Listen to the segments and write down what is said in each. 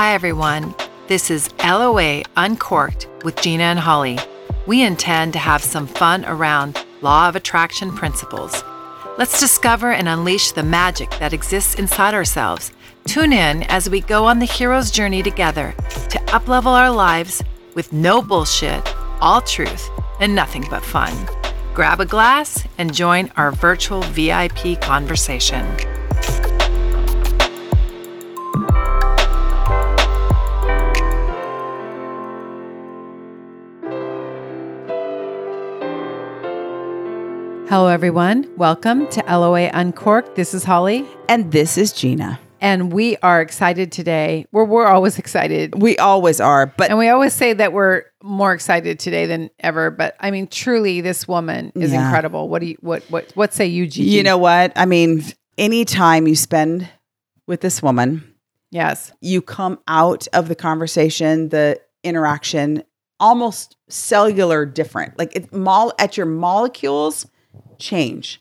Hi, everyone. This is LOA Uncorked with Gina and Holly. We intend to have some fun around law of attraction principles. Let's discover and unleash the magic that exists inside ourselves. Tune in as we go on the hero's journey together to uplevel our lives with no bullshit, all truth, and nothing but fun. Grab a glass and join our virtual VIP conversation. Hello, everyone. Welcome to LOA Uncorked. This is Holly. And this is Gina. And we are excited today. We're, we're always excited. We always are, but And we always say that we're more excited today than ever. But I mean, truly, this woman is Yeah. incredible. What do you what what what say you, Gigi? you know what? I mean, any time you spend with this woman, Yes. you come out of the conversation, the interaction, almost cellular different. Like it mol at your molecules change.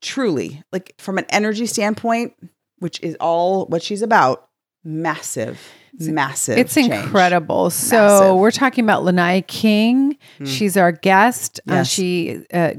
Truly, like from an energy standpoint, which is all what she's about, massive, massive. It's change. incredible. So Massive. we're talking about Lanaya King. Hmm. She's our guest. Uh, she uh,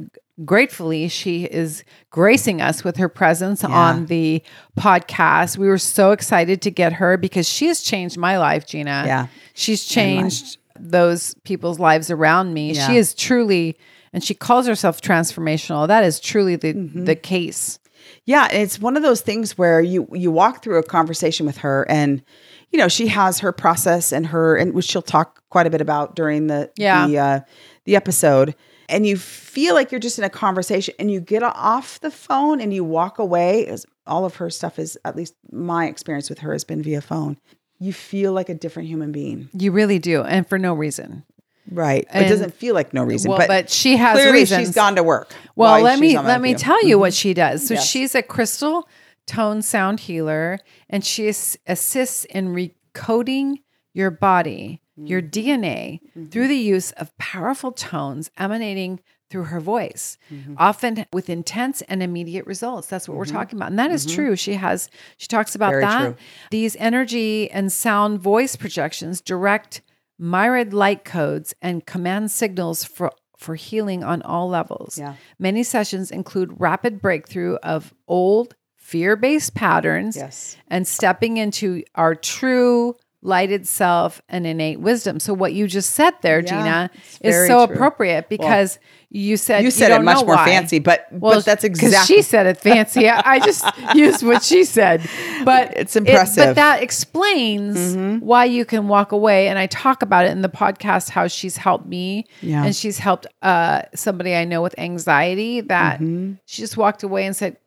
gratefully she is gracing us with her presence Yeah. on the podcast. We were so excited to get her because she has changed my life, Gina. Yeah. She's changed those people's lives around me. Yeah. She is truly and she calls herself transformational. That is truly the Mm-hmm. the case. Yeah, it's one of those things where you you walk through a conversation with her and you know, she has her process and her and which she'll talk quite a bit about during the Yeah. the uh the episode and you feel like you're just in a conversation and you get off the phone and you walk away as all of her stuff is at least my experience with her has been via phone. You feel like a different human being. You really do, and for no reason. Right. And- it doesn't feel like no reason, Well, but, but, she has clearly reasons. she's gone to work. Well, let me let me tell you what she does. So Yes. she's a crystal tone sound healer, and she ass- assists in recoding your body, your Mm. DNA, Mm-hmm. through the use of powerful tones emanating through her voice, Mm-hmm. often with intense and immediate results. That's what we're talking about, and that is true. She has she talks about Mm-hmm. Very that. true. These energy and sound voice projections direct myriad light codes and command signals for for healing on all levels. Yeah. Many sessions include rapid breakthrough of old fear-based patterns Yes. and stepping into our true lighted self and innate wisdom. So what you just said there, Yeah, Gina, is so true. appropriate because you said You said it don't much more why. fancy, but Well, but that's exactly she said it fancy. I just used what she said, but It's it- impressive. Mm-hmm. but that explains why you can walk away. And I talk about it in the podcast how she's helped me, Yeah. and she's helped uh, somebody I know with anxiety that Mm-hmm. she just walked away and said,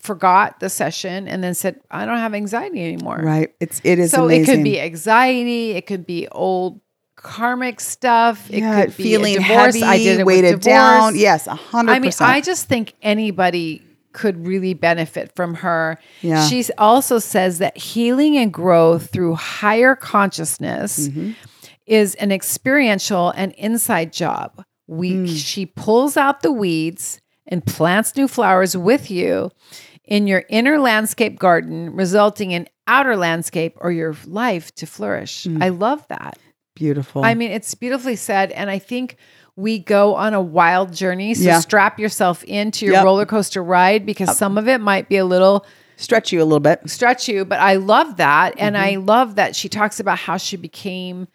forgot the session, and then said, I don't have anxiety anymore. Right. It's it is So amazing. it could be anxiety, it could be old karmic stuff, it yeah, could be feeling divorce. heavy, I did it weighted down. Yes, a hundred I mean. I just think anybody could really benefit from her. Yeah. She also says that healing and growth through higher consciousness Mm-hmm. is an experiential and inside job. We Mm. she pulls out the weeds and plants new flowers with you in your inner landscape garden, resulting in outer landscape or your life to flourish. Mm. I love that. Beautiful. I mean, it's beautifully said. And I think we go on a wild journey. So Yeah. strap yourself into your Yep. roller coaster ride because some of it might be a little stretch you a little bit. stretch you, but I love that. And I Mm-hmm. love that she talks about how she became,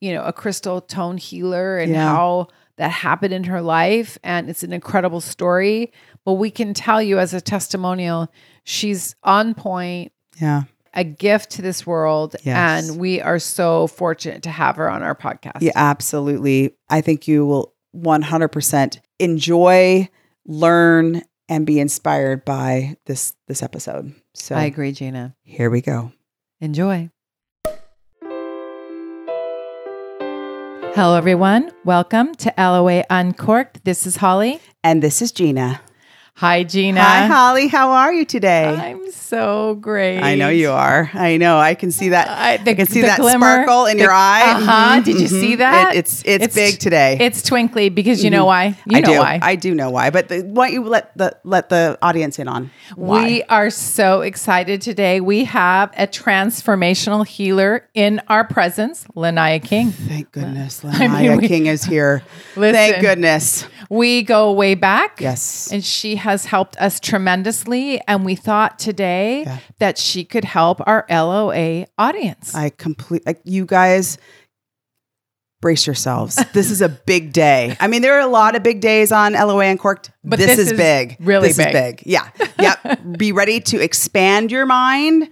you know, a crystal tone healer and Yeah. how that happened in her life. And it's an incredible story. But we can tell you as a testimonial, she's on point, Yeah. a gift to this world. Yes. And we are so fortunate to have her on our podcast. Yeah, absolutely. I think you will 100% enjoy, learn and be inspired by this this episode. So I agree, Gina. here we go. Enjoy. Hello, everyone. Welcome to LOA Uncorked. This is Holly. And this is Gina. Hi, Gina. Hi, Holly. How are you today? I'm so great. I know you are. I know. I can see that. I, the, can see that glimmer, sparkle in the, your eye. Uh huh. Mm-hmm, Did you mm-hmm. see that? It, it's, it's, it's big today. It's twinkly because you know why. You I know do. why. I do know why. But the, why don't you let the let the audience in on why? We are so excited today. We have a transformational healer in our presence, Lanaya King. Thank goodness, Lanaya I mean, King is here. Listen, Thank goodness. We go way back. Yes, and she has helped us tremendously. And we thought today yeah. that she could help our LOA audience. I complete like you guys brace yourselves. This is a big day. I mean, there are a lot of big days on LOA Uncorked, but this, this is, is, big. Really this big. is big. Yeah. Yep. Be ready to expand your mind.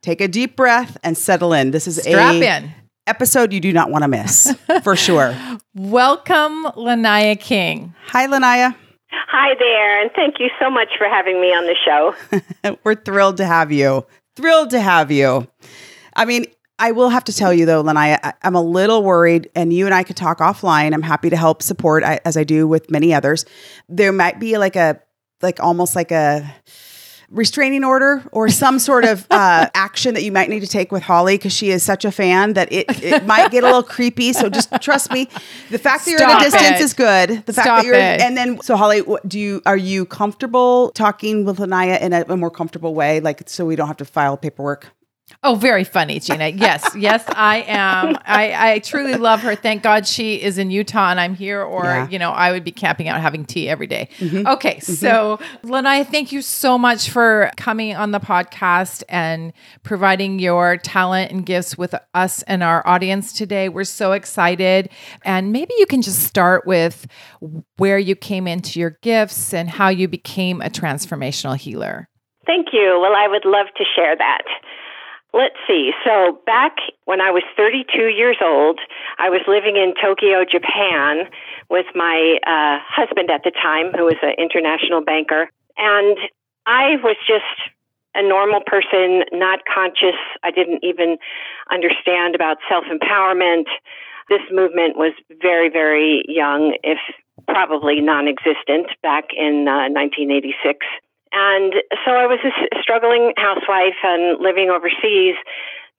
Take a deep breath and settle in. This is Strap a in. episode you do not want to miss, for sure. Welcome, Lanaya King. Hi, Lanaya. Hi there, and thank you so much for having me on the show. We're thrilled to have you. Thrilled to have you. I mean, I will have to tell you though, Lanaya, I, am a little worried, and you and I could talk offline. I'm happy to help support, as I do with many others. There might be like a, like almost like a restraining order or some sort of uh, action that you might need to take with Holly because she is such a fan that it, it might get a little creepy. So just trust me. The fact that you're at a distance it. is good. The fact Stop that you're it. and then so Holly, do you are you comfortable talking with Lanaya in a, a more comfortable way, like so we don't have to file paperwork? Oh, very funny, Gina. Yes, yes, I am. I, I truly love her. Thank God she is in Utah and I'm here, or, yeah. you know, I would be camping out having tea every day. Mm-hmm. Okay, mm-hmm. so Lanaya, thank you so much for coming on the podcast and providing your talent and gifts with us and our audience today. We're so excited. And maybe you can just start with where you came into your gifts and how you became a transformational healer. Thank you. Well, I would love to share that. Let's see. So, back when I was 32 years old, I was living in Tokyo, Japan, with my uh, husband at the time, who was an international banker. And I was just a normal person, not conscious. I didn't even understand about self empowerment. This movement was very, very young, if probably non existent, back in uh, 1986. And so I was a struggling housewife and living overseas.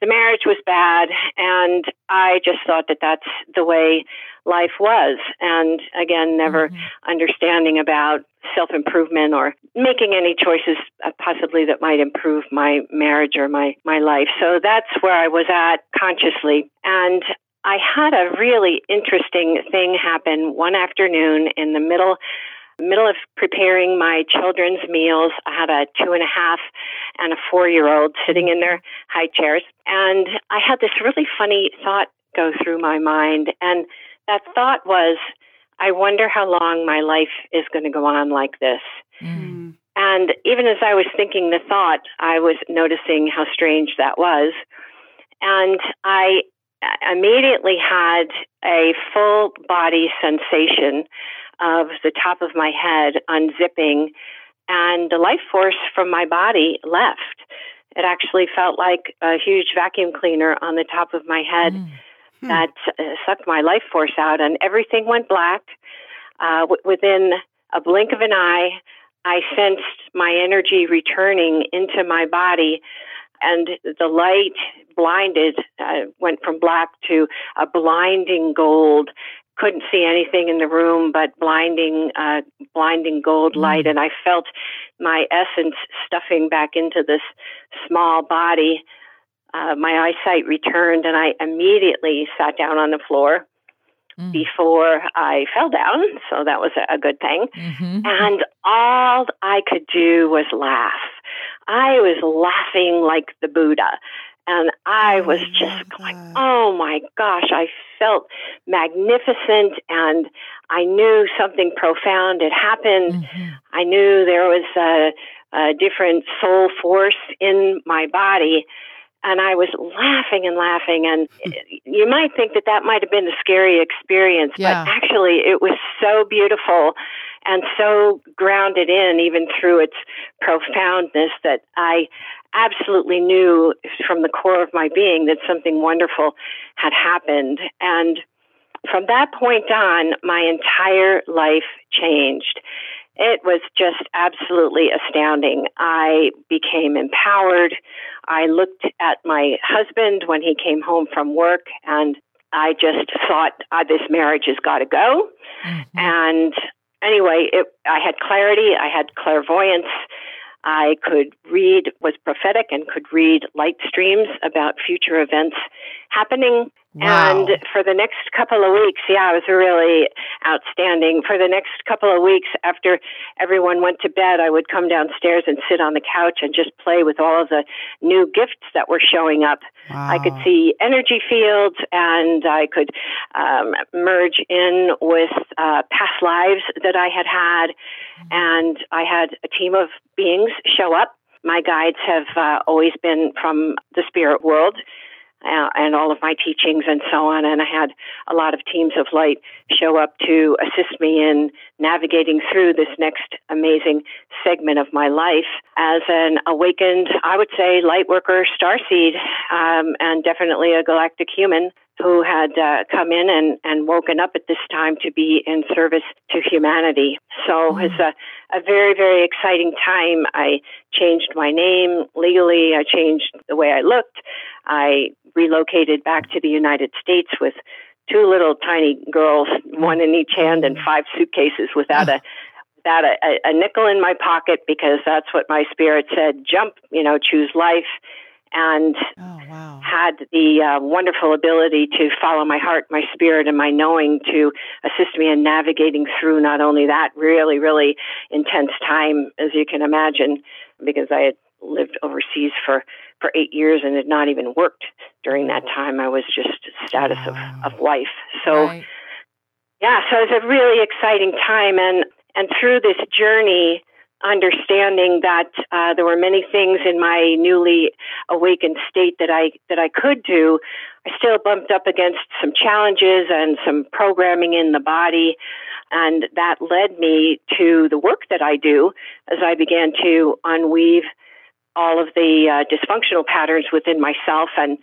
The marriage was bad, and I just thought that that's the way life was. And again, never mm-hmm. understanding about self improvement or making any choices uh, possibly that might improve my marriage or my, my life. So that's where I was at consciously. And I had a really interesting thing happen one afternoon in the middle middle of preparing my children's meals. I had a two and a half and a four year old sitting in their high chairs. And I had this really funny thought go through my mind. And that thought was, I wonder how long my life is going to go on like this. Mm. And even as I was thinking the thought, I was noticing how strange that was. And I immediately had a full body sensation of the top of my head unzipping, and the life force from my body left. It actually felt like a huge vacuum cleaner on the top of my head mm. that uh, sucked my life force out, and everything went black. Uh, w- within a blink of an eye, I sensed my energy returning into my body, and the light blinded, uh, went from black to a blinding gold couldn't see anything in the room but blinding uh, blinding gold light mm. and i felt my essence stuffing back into this small body uh, my eyesight returned and i immediately sat down on the floor mm. before i fell down so that was a, a good thing mm-hmm. and all i could do was laugh i was laughing like the buddha and I was just going, oh my gosh, I felt magnificent and I knew something profound had happened. Mm-hmm. I knew there was a, a different soul force in my body. And I was laughing and laughing. And you might think that that might have been a scary experience, yeah. but actually it was so beautiful and so grounded in, even through its profoundness, that I absolutely knew from the core of my being that something wonderful had happened. And from that point on, my entire life changed. It was just absolutely astounding. I became empowered. I looked at my husband when he came home from work and I just thought, ah, this marriage has got to go. Mm-hmm. And anyway, it, I had clarity, I had clairvoyance. I could read, was prophetic, and could read light streams about future events happening. Wow. And for the next couple of weeks, yeah, it was really outstanding. For the next couple of weeks, after everyone went to bed, I would come downstairs and sit on the couch and just play with all of the new gifts that were showing up. Wow. I could see energy fields and I could um, merge in with uh, past lives that I had had. And I had a team of beings show up. My guides have uh, always been from the spirit world uh, and all of my teachings and so on. And I had a lot of teams of light show up to assist me in navigating through this next amazing segment of my life as an awakened, I would say, light worker starseed, um, and definitely a galactic human who had uh, come in and, and woken up at this time to be in service to humanity. So it's a, a very, very exciting time. I changed my name legally, I changed the way I looked. I relocated back to the United States with two little tiny girls, one in each hand, and five suitcases without a without a, a nickel in my pocket because that's what my spirit said. Jump, you know, choose life, and oh, wow. had the uh, wonderful ability to follow my heart, my spirit, and my knowing to assist me in navigating through not only that really, really intense time, as you can imagine, because I had lived overseas for for eight years and had not even worked during that time. I was just status wow. of, of wife. So, right. yeah, so it was a really exciting time. And, and through this journey, understanding that uh, there were many things in my newly awakened state that I that I could do, I still bumped up against some challenges and some programming in the body, and that led me to the work that I do as I began to unweave all of the uh, dysfunctional patterns within myself and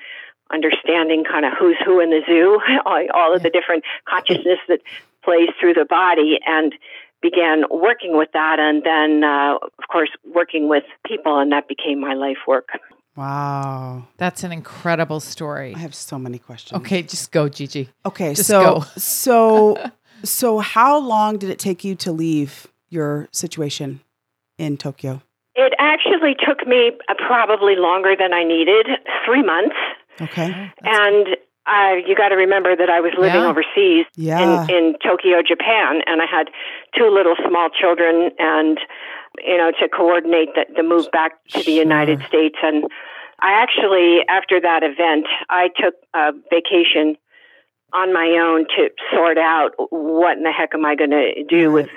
understanding kind of who's who in the zoo, all of the different consciousness that plays through the body, and began working with that. And then, uh, of course, working with people, and that became my life work. Wow. That's an incredible story. I have so many questions. Okay, just go, Gigi. Okay, just so go. so so how long did it take you to leave your situation in Tokyo? It actually took me uh, probably longer than I needed, three months. Okay. and uh, you got to remember that I was living yeah. overseas yeah. in, in Tokyo, Japan, and I had two little small children, and you know to coordinate the, the move back to the United States. And I actually, after that event, I took a vacation on my own to sort out what in the heck am I going to do right. with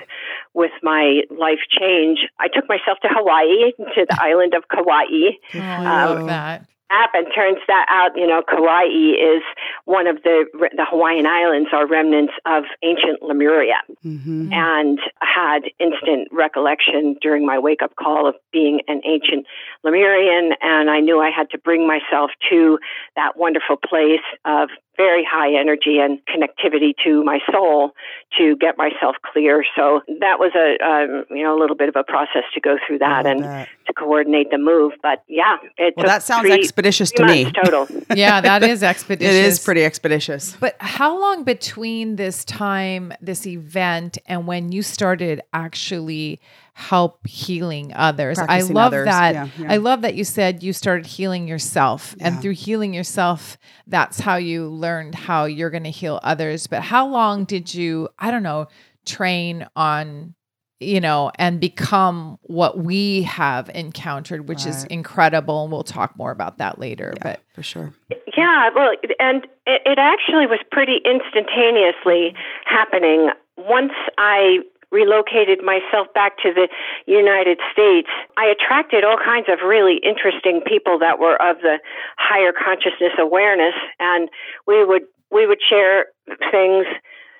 with my life change. I took myself to Hawaii to the island of Kauai. Oh, I um, love that app and turns that out you know kauai is one of the the hawaiian islands are remnants of ancient lemuria mm-hmm. and had instant recollection during my wake up call of being an ancient lemurian and i knew i had to bring myself to that wonderful place of very high energy and connectivity to my soul to get myself clear. So that was a um, you know a little bit of a process to go through that and that. to coordinate the move. But yeah, it well, that sounds three, expeditious to me. Total. yeah, that is expeditious. it is pretty expeditious. But how long between this time, this event, and when you started actually? help healing others. Practicing I love others. that. Yeah, yeah. I love that you said you started healing yourself. Yeah. And through healing yourself, that's how you learned how you're going to heal others. But how long did you, I don't know, train on you know, and become what we have encountered, which right. is incredible. And we'll talk more about that later. Yeah, but for sure. Yeah, well, and it, it actually was pretty instantaneously happening. Once I relocated myself back to the United States, I attracted all kinds of really interesting people that were of the higher consciousness awareness, and we would we would share things.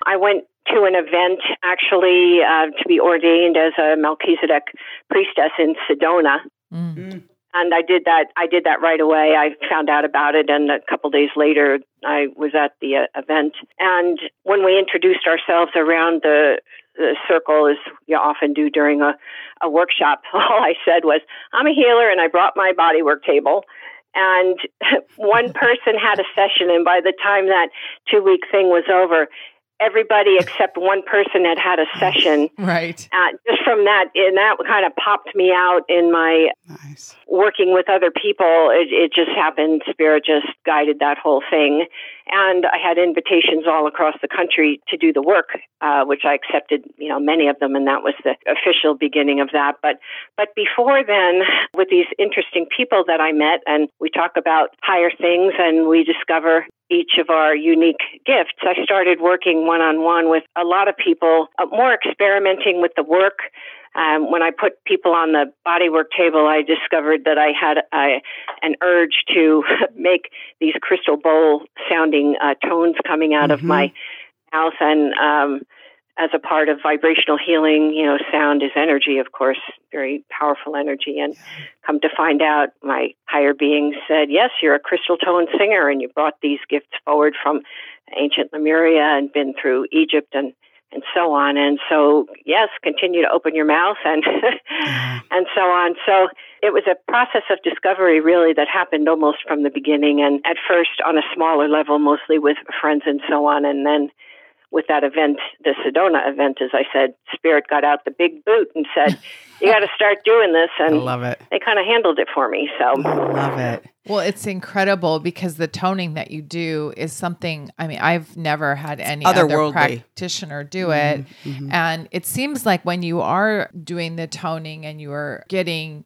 I went to an event actually uh, to be ordained as a Melchizedek priestess in Sedona. Mm. and I did that. I did that right away. I found out about it, and a couple days later, I was at the uh, event. And when we introduced ourselves around the, the circle, as you often do during a, a workshop, all I said was, "I'm a healer, and I brought my bodywork table." And one person had a session, and by the time that two week thing was over, everybody except one person had had a session. Right. Uh, just from that, and that kind of popped me out in my Nice. working with other people. It, it just happened. Spirit just guided that whole thing. And I had invitations all across the country to do the work, uh, which I accepted, you know, many of them, and that was the official beginning of that. But, but before then, with these interesting people that I met, and we talk about higher things, and we discover each of our unique gifts. I started working one on one with a lot of people, uh, more experimenting with the work. Um, when I put people on the bodywork table, I discovered that I had uh, an urge to make these crystal bowl sounding uh, tones coming out of Mhm. my mouth. And um, as a part of vibrational healing, you know, sound is energy, of course, very powerful energy. And come to find out, my higher being said, Yes, you're a crystal tone singer, and you brought these gifts forward from ancient Lemuria and been through Egypt and and so on. And so, yes, continue to open your mouth and and so on. So it was a process of discovery really that happened almost from the beginning and at first on a smaller level, mostly with friends and so on. And then with that event, the Sedona event, as I said, Spirit got out the big boot and said, You got to start doing this. And I love it. they kind of handled it for me. So, I love it. Well, it's incredible because the toning that you do is something. I mean, I've never had any other Otherworldly. practitioner do it, Mhm. and it seems like when you are doing the toning and you are getting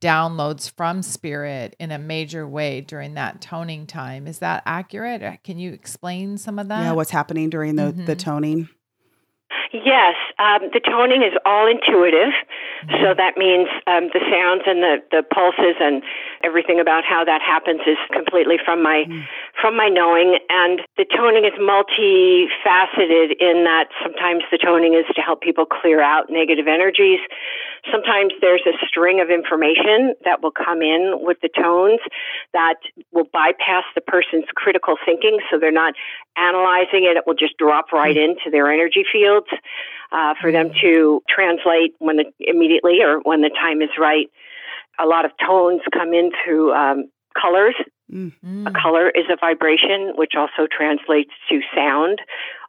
downloads from spirit in a major way during that toning time, is that accurate? Uh, Can you explain some of that? Yeah, what's happening during the, the Mhm. toning? yes, um, the toning is all intuitive. So that means um, the sounds and the, the pulses and everything about how that happens is completely from my from my knowing. And the toning is multifaceted in that sometimes the toning is to help people clear out negative energies. Sometimes there's a string of information that will come in with the tones that will bypass the person's critical thinking, so they're not analyzing it. It will just drop right into their energy fields uh, for them to translate when the, immediately or when the time is right. A lot of tones come in through um, colors. Mm. Mm. A color is a vibration, which also translates to sound.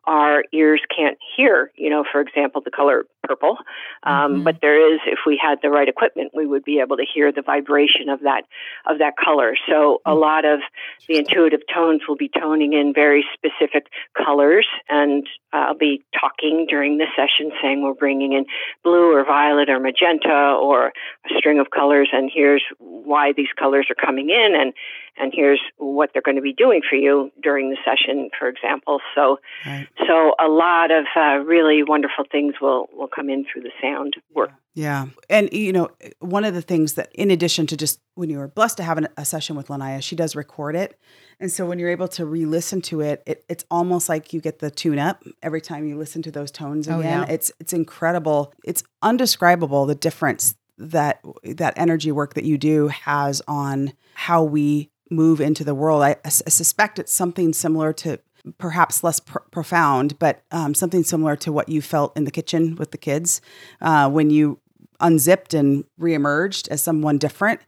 Our ears can't hear, you know, for example, the color purple. Um, Mhm. But there is, if we had the right equipment, we would be able to hear the vibration of that of that color. So a lot of the intuitive tones will be toning in very specific colors, and I'll be talking during the session, saying we're bringing in blue or violet or magenta or a string of colors, and here's why these colors are coming in, and and here's what they're going to be doing for you during the session, for example. So, Right. so a lot of uh, really wonderful things will will come in through the sound work. Yeah. And, you know, one of the things that, in addition to just when you are blessed to have an, a session with Lanaya, she does record it. And so when you're able to re listen to it, it, it's almost like you get the tune up every time you listen to those tones Oh, again. yeah. It's, it's incredible. It's undescribable the difference that that energy work that you do has on how we move into the world. I suspect it's something similar to perhaps less pr- profound, but um, something similar to what you felt in the kitchen with the kids uh, when you unzipped and reemerged as someone different.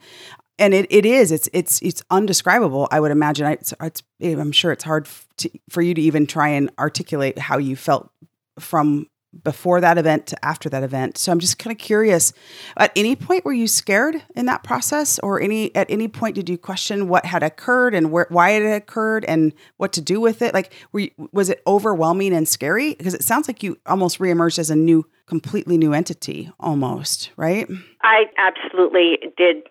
And it, it is it's it's it's undescribable. I would imagine. It's, it's, I'm sure it's hard to, for you to even try and articulate how you felt from before that event to after that event. So I'm just kind of curious. At any point, were you scared in that process, or any at any point did you question what had occurred and where why it had occurred and what to do with it? Like, were you, was it overwhelming and scary? Because it sounds like you almost reemerged as a new, completely new entity, almost, right? I absolutely did.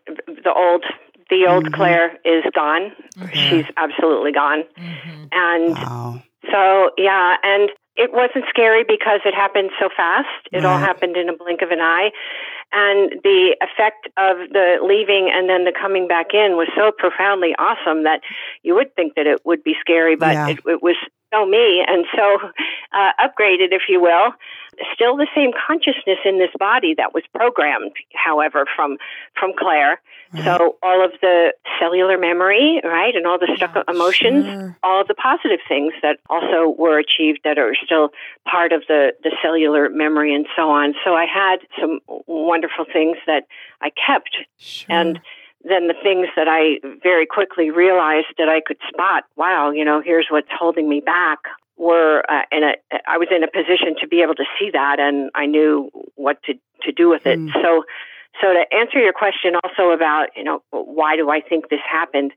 The old the old Claire is gone. She's absolutely gone. Mhm. And Wow. so yeah, and it wasn't scary because it happened so fast. It all happened in a blink of an eye. and the effect of the leaving and then the coming back in was so profoundly awesome that you would think that it would be scary, but Yeah. it, it was so me and so uh, upgraded, if you will. Still the same consciousness in this body that was programmed, however, from from Claire. So all of the cellular memory, right, and all the stuck emotions, Sure. all of the positive things that also were achieved that are still part of the, the cellular memory and so on. So I had some wonderful things that I kept. Sure. And then the things that I very quickly realized that I could spot, wow, you know, here's what's holding me back were uh, in a I was in a position to be able to see that and I knew what to to do with it. Mm. So so to answer your question also about, you know, why do I think this happened?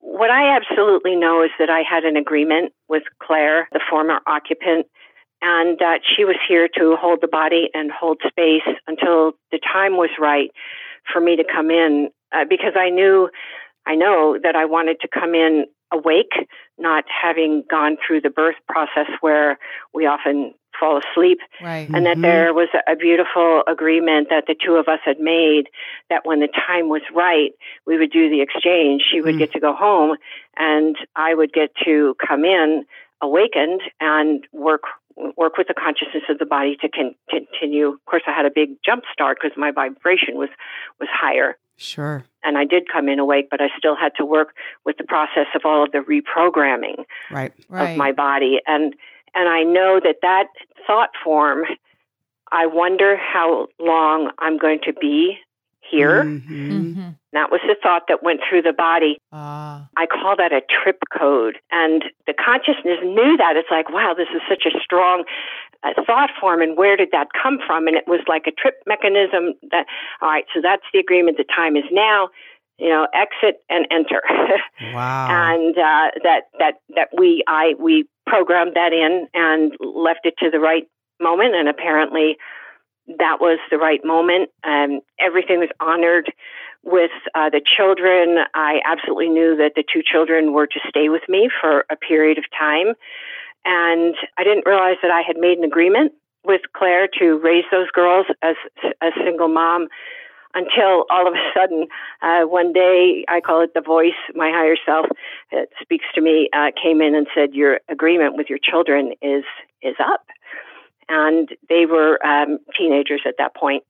What I absolutely know is that I had an agreement with Claire, the former occupant, and that she was here to hold the body and hold space until the time was right for me to come in uh, because I knew, I know that I wanted to come in awake, not having gone through the birth process where we often fall asleep, Right. and that Mhm. there was a beautiful agreement that the two of us had made that when the time was right, we would do the exchange. She would Mm. get to go home, and I would get to come in awakened and work work with the consciousness of the body to con- continue. Of course, I had a big jump start because my vibration was was higher Sure. and I did come in awake, but I still had to work with the process of all of the reprogramming Right. Right. of my body, and and I know that that thought form. I wonder how long I'm going to be here. Mhm. Mm-hmm. That was the thought that went through the body. Ah. I call that a trip code. And the consciousness knew that. It's like, wow, this is such a strong uh, thought form. And where did that come from? And it was like a trip mechanism that, all right, so that's the agreement. The time is now. You know, exit and enter. Wow. and uh, that that that we I we programmed that in and left it to the right moment, and apparently that was the right moment. Um, everything was honored with uh, the children. I absolutely knew that the two children were to stay with me for a period of time, and I didn't realize that I had made an agreement with Claire to raise those girls as a single mom until all of a sudden, uh, one day, I call it the voice, my higher self that speaks to me, uh, came in and said, "Your agreement with your children is is up," and they were um, teenagers at that point.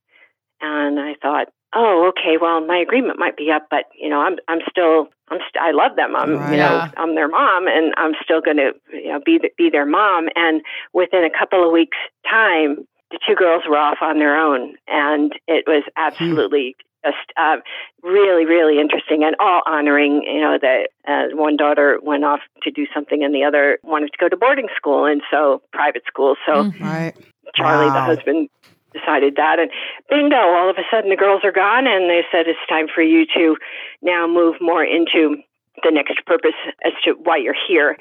And I thought, "Oh, okay. Well, my agreement might be up, but you know, I'm I'm still I'm st- I love them. I'm Right. you know I'm their mom, and I'm still going to you know be the, be their mom." And within a couple of weeks' time, the two girls were off on their own, and it was absolutely just uh, really, really interesting and all honoring. You know, that uh, one daughter went off to do something, and the other wanted to go to boarding school, and so private school. So Mhm. Right. Charlie, the husband, decided that, and bingo! All of a sudden, the girls are gone, and they said it's time for you to now move more into the next purpose as to why you're here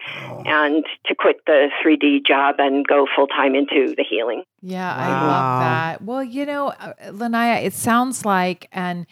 and to quit the 3D job and go full time into the healing. Yeah, I love that. Well, you know, uh, Lanaya, it sounds like, and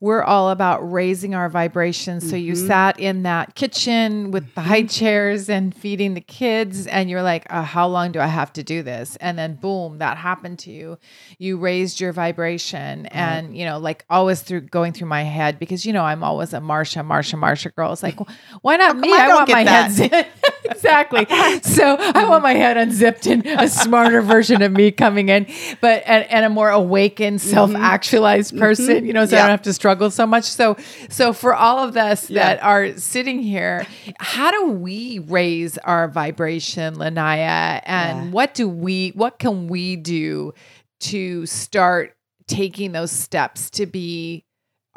we're all about raising our vibrations. So you Mhm. sat in that kitchen with the high chairs and feeding the kids, and you're like, uh, how long do I have to do this? And then boom, that happened to you. You raised your vibration, and you know, like always through going through my head because you know I'm always a Marsha, Marsha, Marsha girl. It's like, why not me? I I, want my that? head zipped. exactly. So I want my head unzipped and a smarter version of me coming in, but and, and a more awakened, mm-hmm. self-actualized mm-hmm. person, you know, so I don't have to struggle so much. So so for all of us Yeah. that are sitting here, how do we raise our vibration, Lanaya? And Yeah. what do we what can we do to start taking those steps to be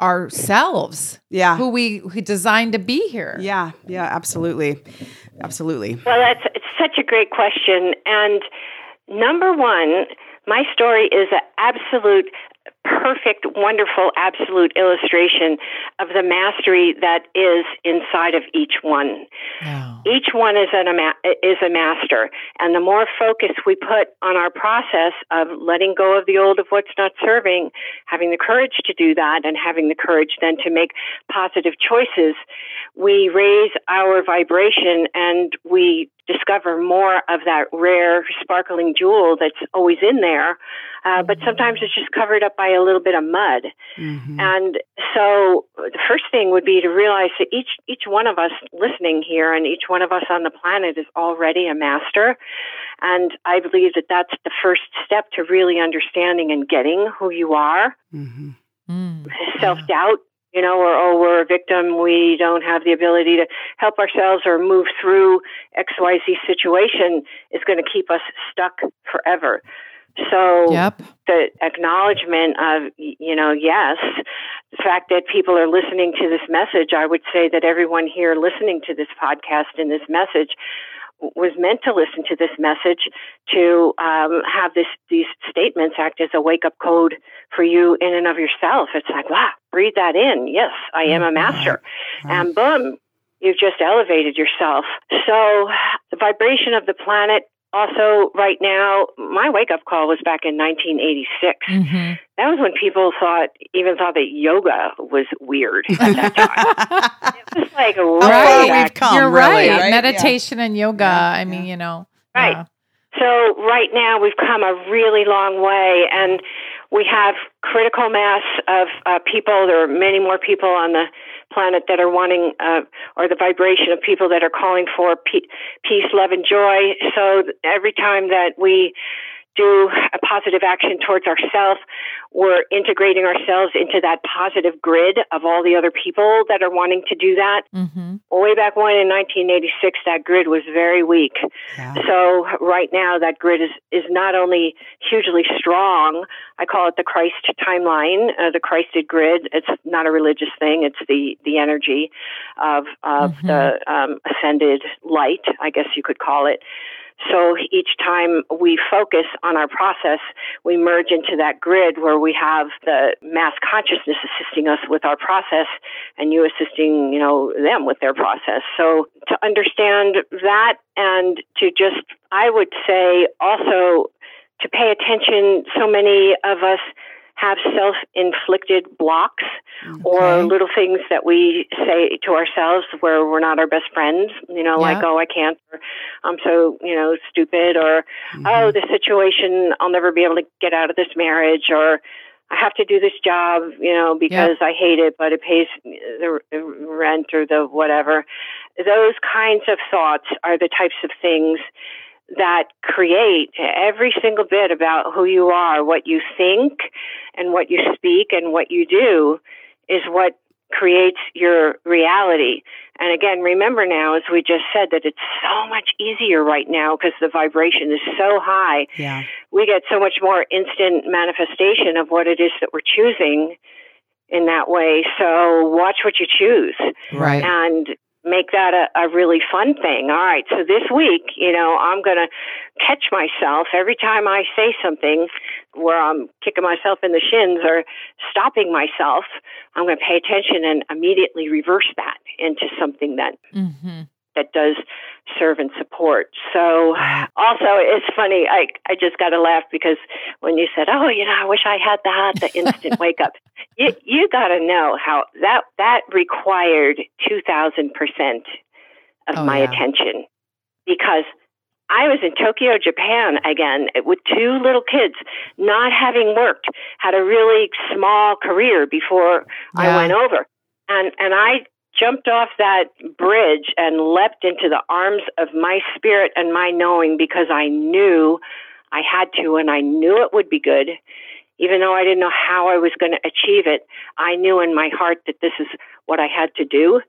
ourselves? Yeah. Who we who designed to be here. Yeah. Yeah. Absolutely. Absolutely. Well, that's it's such a great question. And number one, my story is an absolute perfect, wonderful, absolute illustration of the mastery that is inside of each one. No. Each one is, an, is a master. And the more focus we put on our process of letting go of the old of what's not serving, having the courage to do that, and having the courage then to make positive choices, we raise our vibration and we discover more of that rare, sparkling jewel that's always in there. Uh, but sometimes it's just covered up by a little bit of mud. Mhm. And so the first thing would be to realize that each each one of us listening here and each one of us on the planet is already a master. And I believe that that's the first step to really understanding and getting who you are. Mhm. Mm. Self doubt, you know, or oh, we're a victim. We don't have the ability to help ourselves or move through XYZ situation is going to keep us stuck forever. So Yep. the acknowledgement of you know yes the fact that people are listening to this message i would say that everyone here listening to this podcast and this message was meant to listen to this message to um, have this these statements act as a wake up code for you in and of yourself. It's like wow breathe that in. Yes i am a master. And boom you've just elevated yourself. So the vibration of the planet also right now my wake up call was back in 1986 Mhm. that was when people thought even thought that yoga was weird at that time it was like far right we've come, You're really, right. right? Meditation and yoga. Yeah, I mean, yeah. you know. Right. yeah. So right now we've come a really long way, and we have critical mass of uh, people. There are many more people on the planet that are wanting, uh, or the vibration of people that are calling for pe- peace, love, and joy. So every time that we do a positive action towards ourselves, we're integrating ourselves into that positive grid of all the other people that are wanting to do that. Mm-hmm. Way back when in 1986, that grid was very weak. Yeah. So right now, that grid is is not only hugely strong. I call it the Christ timeline, uh, the Christed grid. It's not a religious thing. It's the the energy of of Mhm. the um, ascended light, I guess you could call it. So each time we focus on our process, we merge into that grid where we have the mass consciousness assisting us with our process and you assisting, you know, them with their process. So to understand that and to just, I would say also to pay attention, so many of us have self inflicted blocks or little things that we say to ourselves where we're not our best friends, you know, like, oh, I can't, or I'm so, you know, stupid, or Mm-hmm. oh, this situation, I'll never be able to get out of this marriage, or I have to do this job, you know, because I hate it, but it pays the rent or the whatever. Those kinds of thoughts are the types of things that create every single bit about who you are, what you think and what you speak and what you do is what creates your reality. And again, remember now, as we just said, that it's so much easier right now because the vibration is so high. Yeah. We get so much more instant manifestation of what it is that we're choosing in that way. So watch what you choose Right. and make that a, a really fun thing. All right, so this week, you know, I'm going to catch myself every time I say something where I'm kicking myself in the shins or stopping myself. I'm going to pay attention and immediately reverse that into something that Mm-hmm. That does serve and support. So also it's funny, I I just got to laugh because when you said, "Oh, you know, I wish I had that the instant wake up." You you got to know how that that required 2000% of Oh, my yeah. attention because I was in Tokyo, Japan again eh, with two little kids, not having worked, had a really small career before I went over. And and I jumped off that bridge and leapt into the arms of my spirit and my knowing because I knew I had to and I knew it would be good. Even though I didn't know how I was going to achieve it, I knew in my heart that this is what I had to do.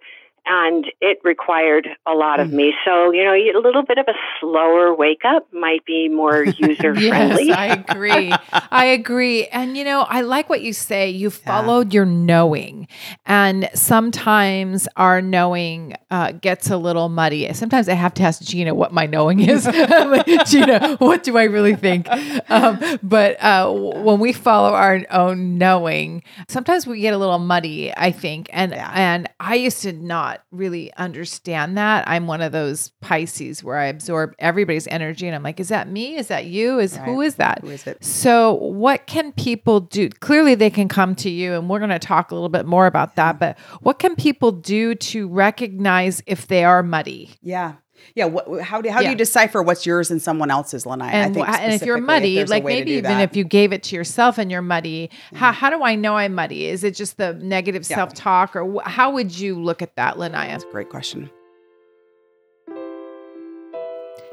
And it required a lot of me. So, you know, a little bit of a slower wake up might be more user friendly. Yes, I agree. I agree. And you know, I like what you say. You followed your knowing, and sometimes our knowing uh, gets a little muddy. Sometimes I have to ask Gina what my knowing is. Gina, what do I really think? Um, but uh, w- when we follow our own knowing, sometimes we get a little muddy. I think, and and I used to not really understand that. I'm one of those Pisces where I absorb everybody's energy, and I'm like, is that me? Is that you? Is who Right. is that? Who is it? So, what can people do? Clearly, they can come to you, and we're going to talk a little bit more about that. But what can people do to recognize if they are muddy? Yeah. Yeah. What, how do how do you decipher what's yours and someone else's, Lanai? I and, think and if you're muddy, a like maybe even that. if you gave it to yourself and you're muddy, mm-hmm. how, how do I know I'm muddy? Is it just the negative Yeah. self talk, or wh- how would you look at that, Lanai? That's a Great question.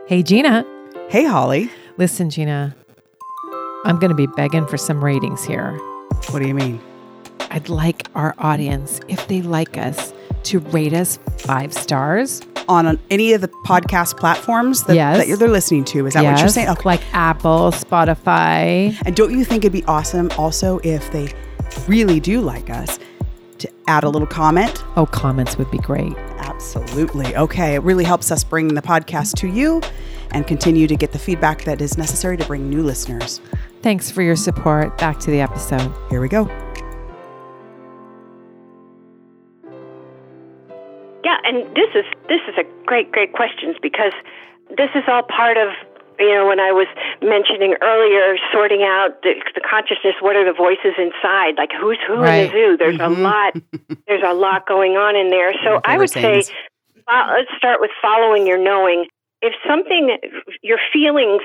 Hey, Gina. Hey, Holly. Listen, Gina, I'm going to be begging for some ratings here. What do you mean? I'd like our audience, if they like us, to rate us five stars. On any of the podcast platforms that, Yes. that you're, they're listening to? Is that what you're saying? Okay. Like Apple, Spotify. And don't you think it'd be awesome also if they really do like us to add a little comment? Oh, comments would be great. Absolutely. Okay. It really helps us bring the podcast to you and continue to get the feedback that is necessary to bring new listeners. Thanks for your support. Back to the episode. Here we go. And this is this is a great great questions because this is all part of you know when I was mentioning earlier sorting out the, the consciousness. What are the voices inside? Like who's who in the zoo? There's a lot. There's a lot going on in there. So I would say uh, let's start with following your knowing. If something, your feelings,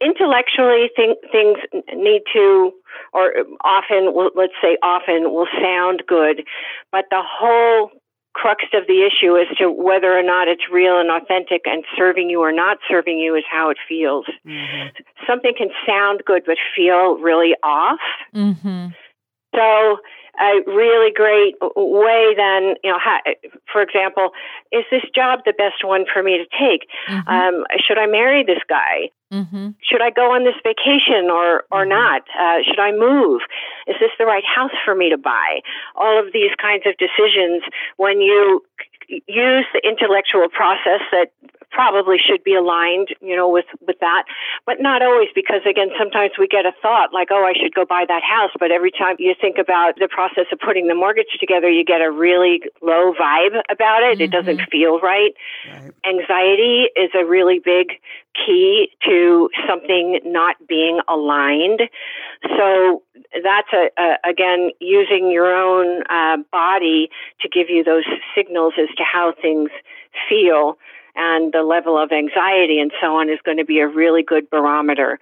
intellectually, think, things need to, or often, let's say often, will sound good, but the whole crux of the issue as to whether or not it's real and authentic and serving you or not serving you is how it feels. Something can sound good but feel really off. Mm-hmm. So, a really great way then, you know, ha- for example, is this job the best one for me to take? Mm-hmm. Um, should I marry this guy? mm-hmm. Should I go on this vacation or or not? Uh, should I move? Is this the right house for me to buy? All of these kinds of decisions when you use the intellectual process that probably should be aligned, you know, with with that, but not always because again, sometimes we get a thought like, oh, I should go buy that house, but every time you think about the process of putting the mortgage together, you get a really low vibe about it. It doesn't feel right Right. anxiety is a really big key to something not being aligned. So that's a, a again using your own uh, body to give you those signals as to how things feel. And the level of anxiety and so on is going to be a really good barometer.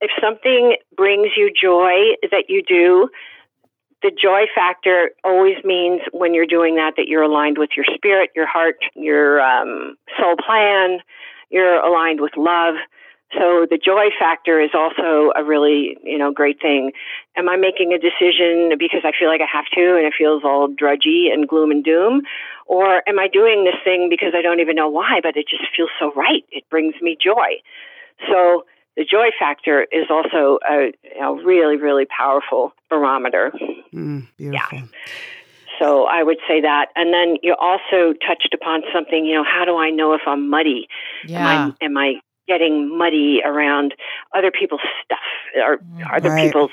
If something brings you joy that you do, the joy factor always means when you're doing that that you're aligned with your spirit, your heart, your um, soul plan, you're aligned with love. So the joy factor is also a really, you know, great thing. Am I making a decision because I feel like I have to and it feels all drudgy and gloom and doom? Or am I doing this thing because I don't even know why, but it just feels so right? It brings me joy. So the joy factor is also a you know, really, really powerful barometer. Mm, beautiful. So I would say that. And then you also touched upon something, you know, how do I know if I'm muddy? Yeah. Am I am I getting muddy around other people's stuff or other Right. people's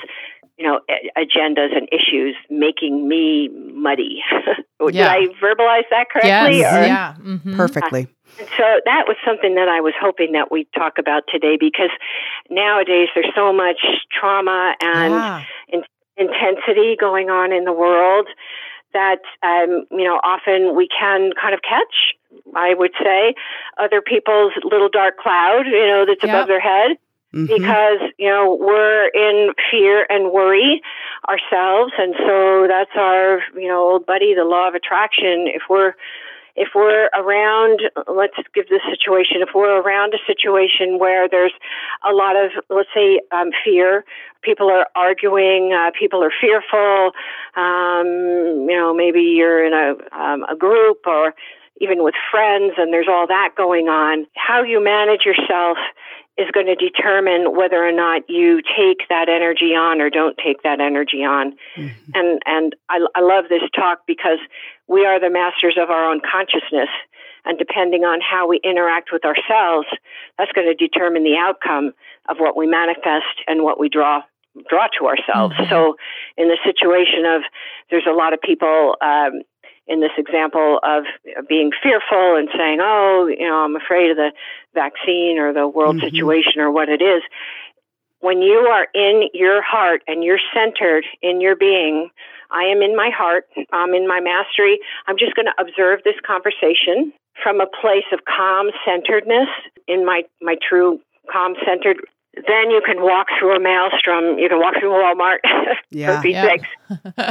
you know agendas and issues making me muddy? Did Yeah. I verbalize that correctly? Yes. or- Yeah. Mhm. Perfectly. so that was something that I was hoping that we'd talk about today because nowadays there's so much trauma and Yeah. intensity going on in the world that um, you know often we can kind of catch. I would say other people's little dark cloud, you know, that's Yep. above their head Mhm. because you know we're in fear and worry ourselves, and so that's our you know old buddy, the law of attraction. If we're if we're around, let's give this situation, if we're around a situation where there's a lot of, let's say, um, fear, people are arguing, uh, people are fearful, um, you know, maybe you're in a, um, a group or even with friends and there's all that going on, how you manage yourself is going to determine whether or not you take that energy on or don't take that energy on. And and I, I love this talk because we are the masters of our own consciousness, and depending on how we interact with ourselves, that's going to determine the outcome of what we manifest and what we draw draw to ourselves. So, in the situation of there's a lot of people. Um, in this example of being fearful and saying, "Oh, you know, I'm afraid of the vaccine or the world Mhm. situation or what it is," when you are in your heart and you're centered in your being, I am in my heart, I'm in my mastery. I'm just going to observe this conversation from a place of calm centeredness in my, my true calm centered then you can walk through a maelstrom. You can walk through a Walmart Yeah. for Pete's Yeah. sakes.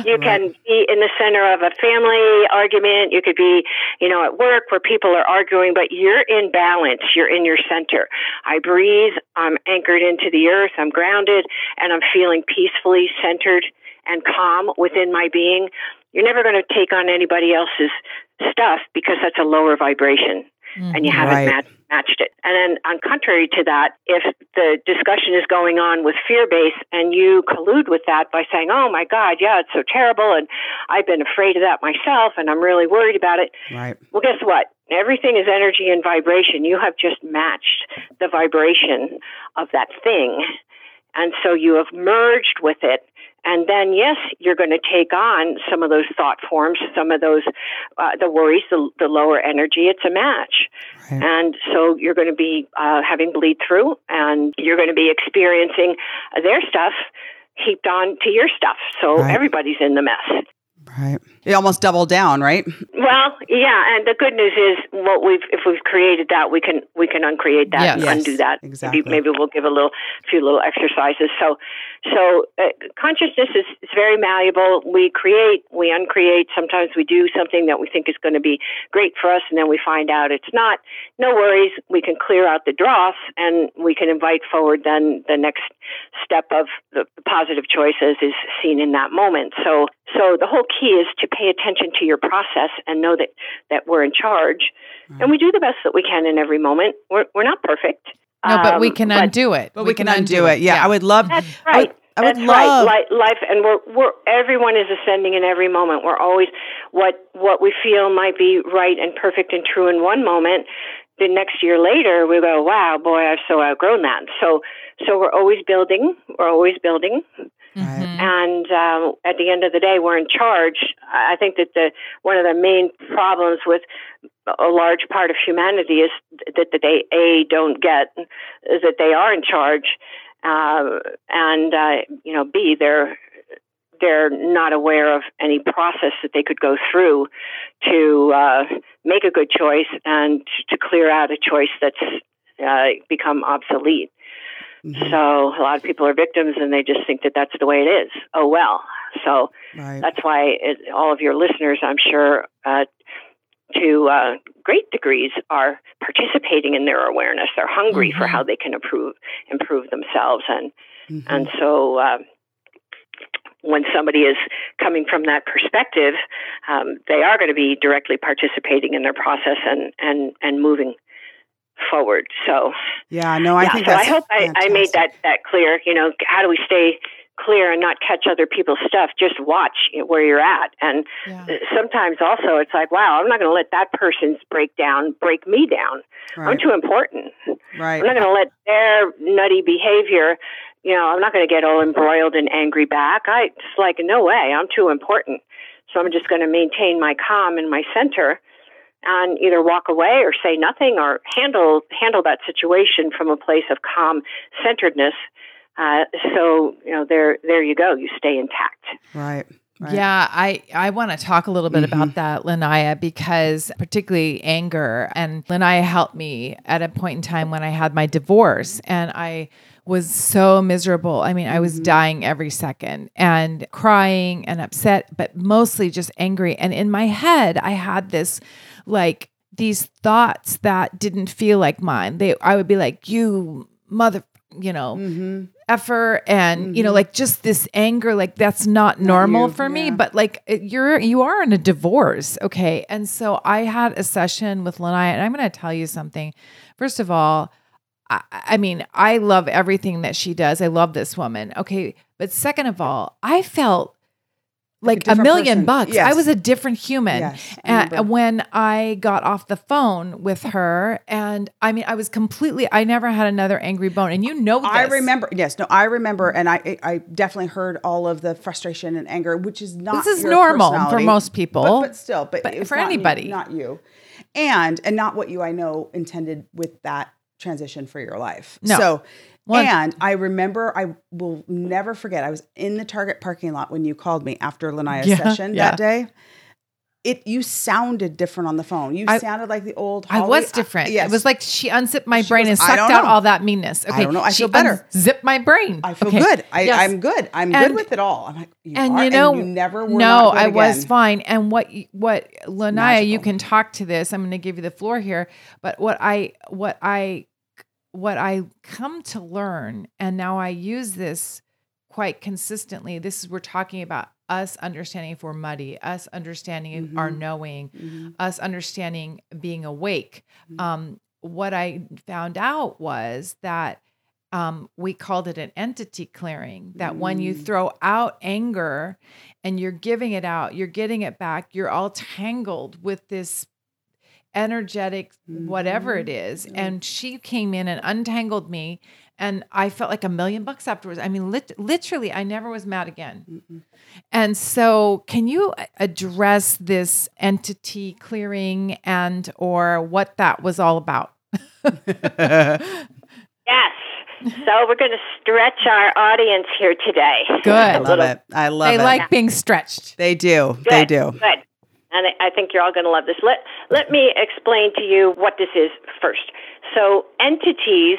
You can be in the center of a family argument. You could be, you know, at work where people are arguing, but you're in balance. You're in your center. I breathe. I'm anchored into the earth. I'm grounded and I'm feeling peacefully centered and calm within my being. You're never going to take on anybody else's stuff because that's a lower vibration and you mm-hmm. haven't Right. matched matched it. And then, on contrary to that, if the discussion is going on with fear base and you collude with that by saying, "Oh my God, yeah, it's so terrible," and I've been afraid of that myself, and I'm really worried about it. Right. Well, guess what? Everything is energy and vibration. You have just matched the vibration of that thing. And so you have merged with it. And then, yes, you're going to take on some of those thought forms, some of those, uh, the worries, the, the lower energy. It's a match. Right. And so you're going to be uh, having bleed through and you're going to be experiencing their stuff heaped on to your stuff. So Right. everybody's in the mess. Right. It almost doubled down, right? Well, yeah, and the good news is, what we've if we've created that, we can we can uncreate that, Yes. and Yes, undo that. exactly. Maybe, maybe we'll give a little few little exercises. So, so uh, consciousness is, is very malleable. We create, we uncreate. Sometimes we do something that we think is going to be great for us, and then we find out it's not. No worries. We can clear out the dross, and we can invite forward. Then the next step of the positive choices is seen in that moment. So, so the whole key is to pay attention to your process and know that that we're in charge, and we do the best that we can in every moment. We're we're not perfect. No, but we Um, can undo it. But we, can, undo it. Yeah, I would love. That's I would- I would That's love. right. Li- life, and we're we're everyone is ascending in every moment. We're always what what we feel might be right and perfect and true in one moment. The next year later, we go, "Wow, boy, I've so outgrown that." So, so we're always building. We're always building, Right. Mhm. and um, at the end of the day, we're in charge. I I think that the one of the main problems with a large part of humanity is that that they a don't get is that they are in charge, uh, and uh, you know b they're they're not aware of any process that they could go through to uh, make a good choice and to clear out a choice that's uh, become obsolete. Mhm. So a lot of people are victims, and they just think that that's the way it is. Oh well. So Right. that's why it, all of your listeners, I'm sure, uh, to uh, great degrees, are participating in their awareness. They're hungry for Mhm. how they can improve improve themselves, and Mhm. and so. Uh, when somebody is coming from that perspective, um, they are going to be directly participating in their process and, and, and moving forward. So, Yeah. No, I yeah, think so I hope I, I made that, that clear. You know, how do we stay clear and not catch other people's stuff? Just watch where you're at. And Yeah. Uh, sometimes also it's like, wow, I'm not going to let that person's breakdown break me down. I'm too important. Right. I'm not going to let their nutty behavior, you know, I'm not going to get all embroiled and angry back. I just like, no way, I'm too important. So I'm just going to maintain my calm and my center and either walk away or say nothing or handle handle that situation from a place of calm centeredness. Uh, so you know, there there you go. You stay intact. Right. Right. Yeah, I, I want to talk a little bit Mhm. about that, Lanaya, because particularly anger. And Lanaya helped me at a point in time when I had my divorce and I was so miserable. I mean, I was dying every second and crying and upset, but mostly just angry. And in my head, I had this like these thoughts that didn't feel like mine. They I would be like, you mother, you know, Mm-hmm. effer and you know Mhm. like just this anger like that's not normal you, for me yeah. but like it- you're you are in a divorce okay and so i had a session with lanaya and i'm going to tell you something first of all I, I mean i love everything that she does i love this woman okay but second of all i felt like a, different million person. bucks i was a different human Yes. I uh, when I got off the phone with her, and I mean, I was completely, I never had another angry bone. And you know, I remember. Yes, no, I remember, and I I definitely heard all of the frustration and anger, which is not. This is normal for most people. but, but still, but, But it's for not you- anybody. not you, and and not what you I know intended with that transition for your life. No. So One- And I remember, I will never forget. I was in the Target parking lot when you called me after Lanaya's Yeah, session yeah. that day. It you sounded different on the phone. You I- sounded like the old. I was different. yes. It was like she unzipped my She brain goes, and sucked out all that meanness. Okay, don't know. I she feel better. Zip my brain. I feel Okay. good. I, Yes. I'm good. I'm And- good with it all. I'm like, you and are, you know, you never were. no, I was fine. And what what Lanaya, you can talk to this. I'm going to give you the floor here. But what I what I what I come to learn, and now I use this quite consistently. This is we're talking about us understanding if we're muddy, us understanding our Mhm. knowing, Mhm. us understanding being awake. Mhm. Um, what I found out was that um, we called it an entity clearing. That when you Mm. throw out anger and you're giving it out, you're getting it back, you're all tangled with this energetic whatever it is. Mhm. And she came in and untangled me. And I felt like a million bucks afterwards. I mean, lit- literally, I never was mad again. Mm-mm. And so, can you address this entity clearing and or what that was all about? Yes. So we're going to stretch our audience here today. Good. i love it. I love they it. like being stretched. they do. Good, They do. Good. And I- think you're all going to love this. Let let me explain to you what this is first. So entities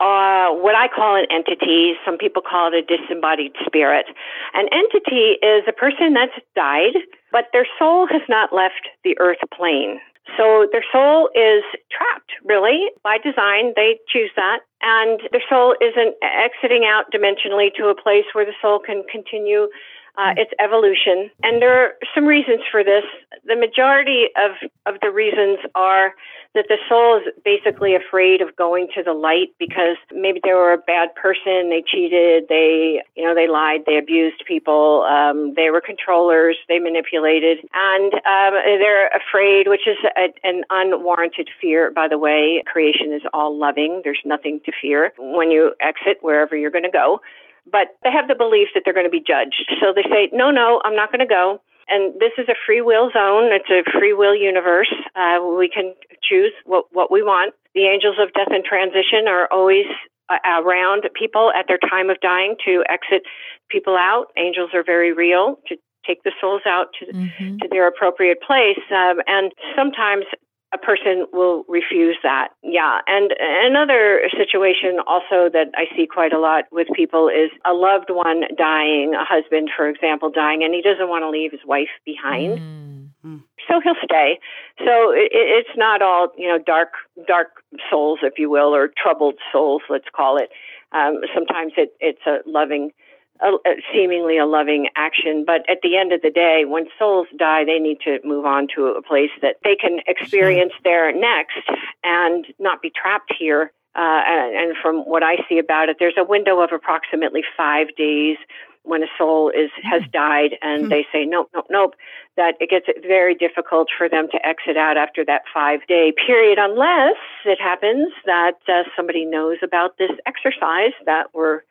are what I call an entity. Some people call it a disembodied spirit. An entity is a person that's died, but their soul has not left the earth plane. So their soul is trapped, really, by design. They choose that. And their soul isn't exiting out dimensionally to a place where the soul can continue uh, its evolution. And there are some reasons for this. The majority of, of the reasons are that the soul is basically afraid of going to the light because maybe they were a bad person, they cheated, they, you know, they lied, they abused people, um, they were controllers, they manipulated, and um, they're afraid, which is a, an unwarranted fear, by the way. Creation is all loving. There's nothing to fear when you exit wherever you're going to go but they have the belief that they're going to be judged. So they say, no, no, I'm not going to go. And this is a free will zone. It's a free will universe. Uh, we can choose what, what we want. The angels of death and transition are always uh, around people at their time of dying to exit people out. Angels are very real to take the souls out to, Mhm. to their appropriate place. Um, and sometimes a person will refuse that. Yeah. And another situation also that I see quite a lot with people is a loved one dying, a husband, for example, dying, and he doesn't want to leave his wife behind. Mm. So he'll stay. So it, it's not all, you know, dark, dark souls, if you will, or troubled souls, let's call it. Um, sometimes it, it's a loving, a, a seemingly a loving action. But at the end of the day, when souls die, they need to move on to a place that they can experience their next and not be trapped here. Uh, and, and from what I see about it, there's a window of approximately five days when a soul is has died, and Hmm. they say nope, nope, nope. That it gets very difficult for them to exit out after that five day period, unless it happens that uh, somebody knows about this exercise that we're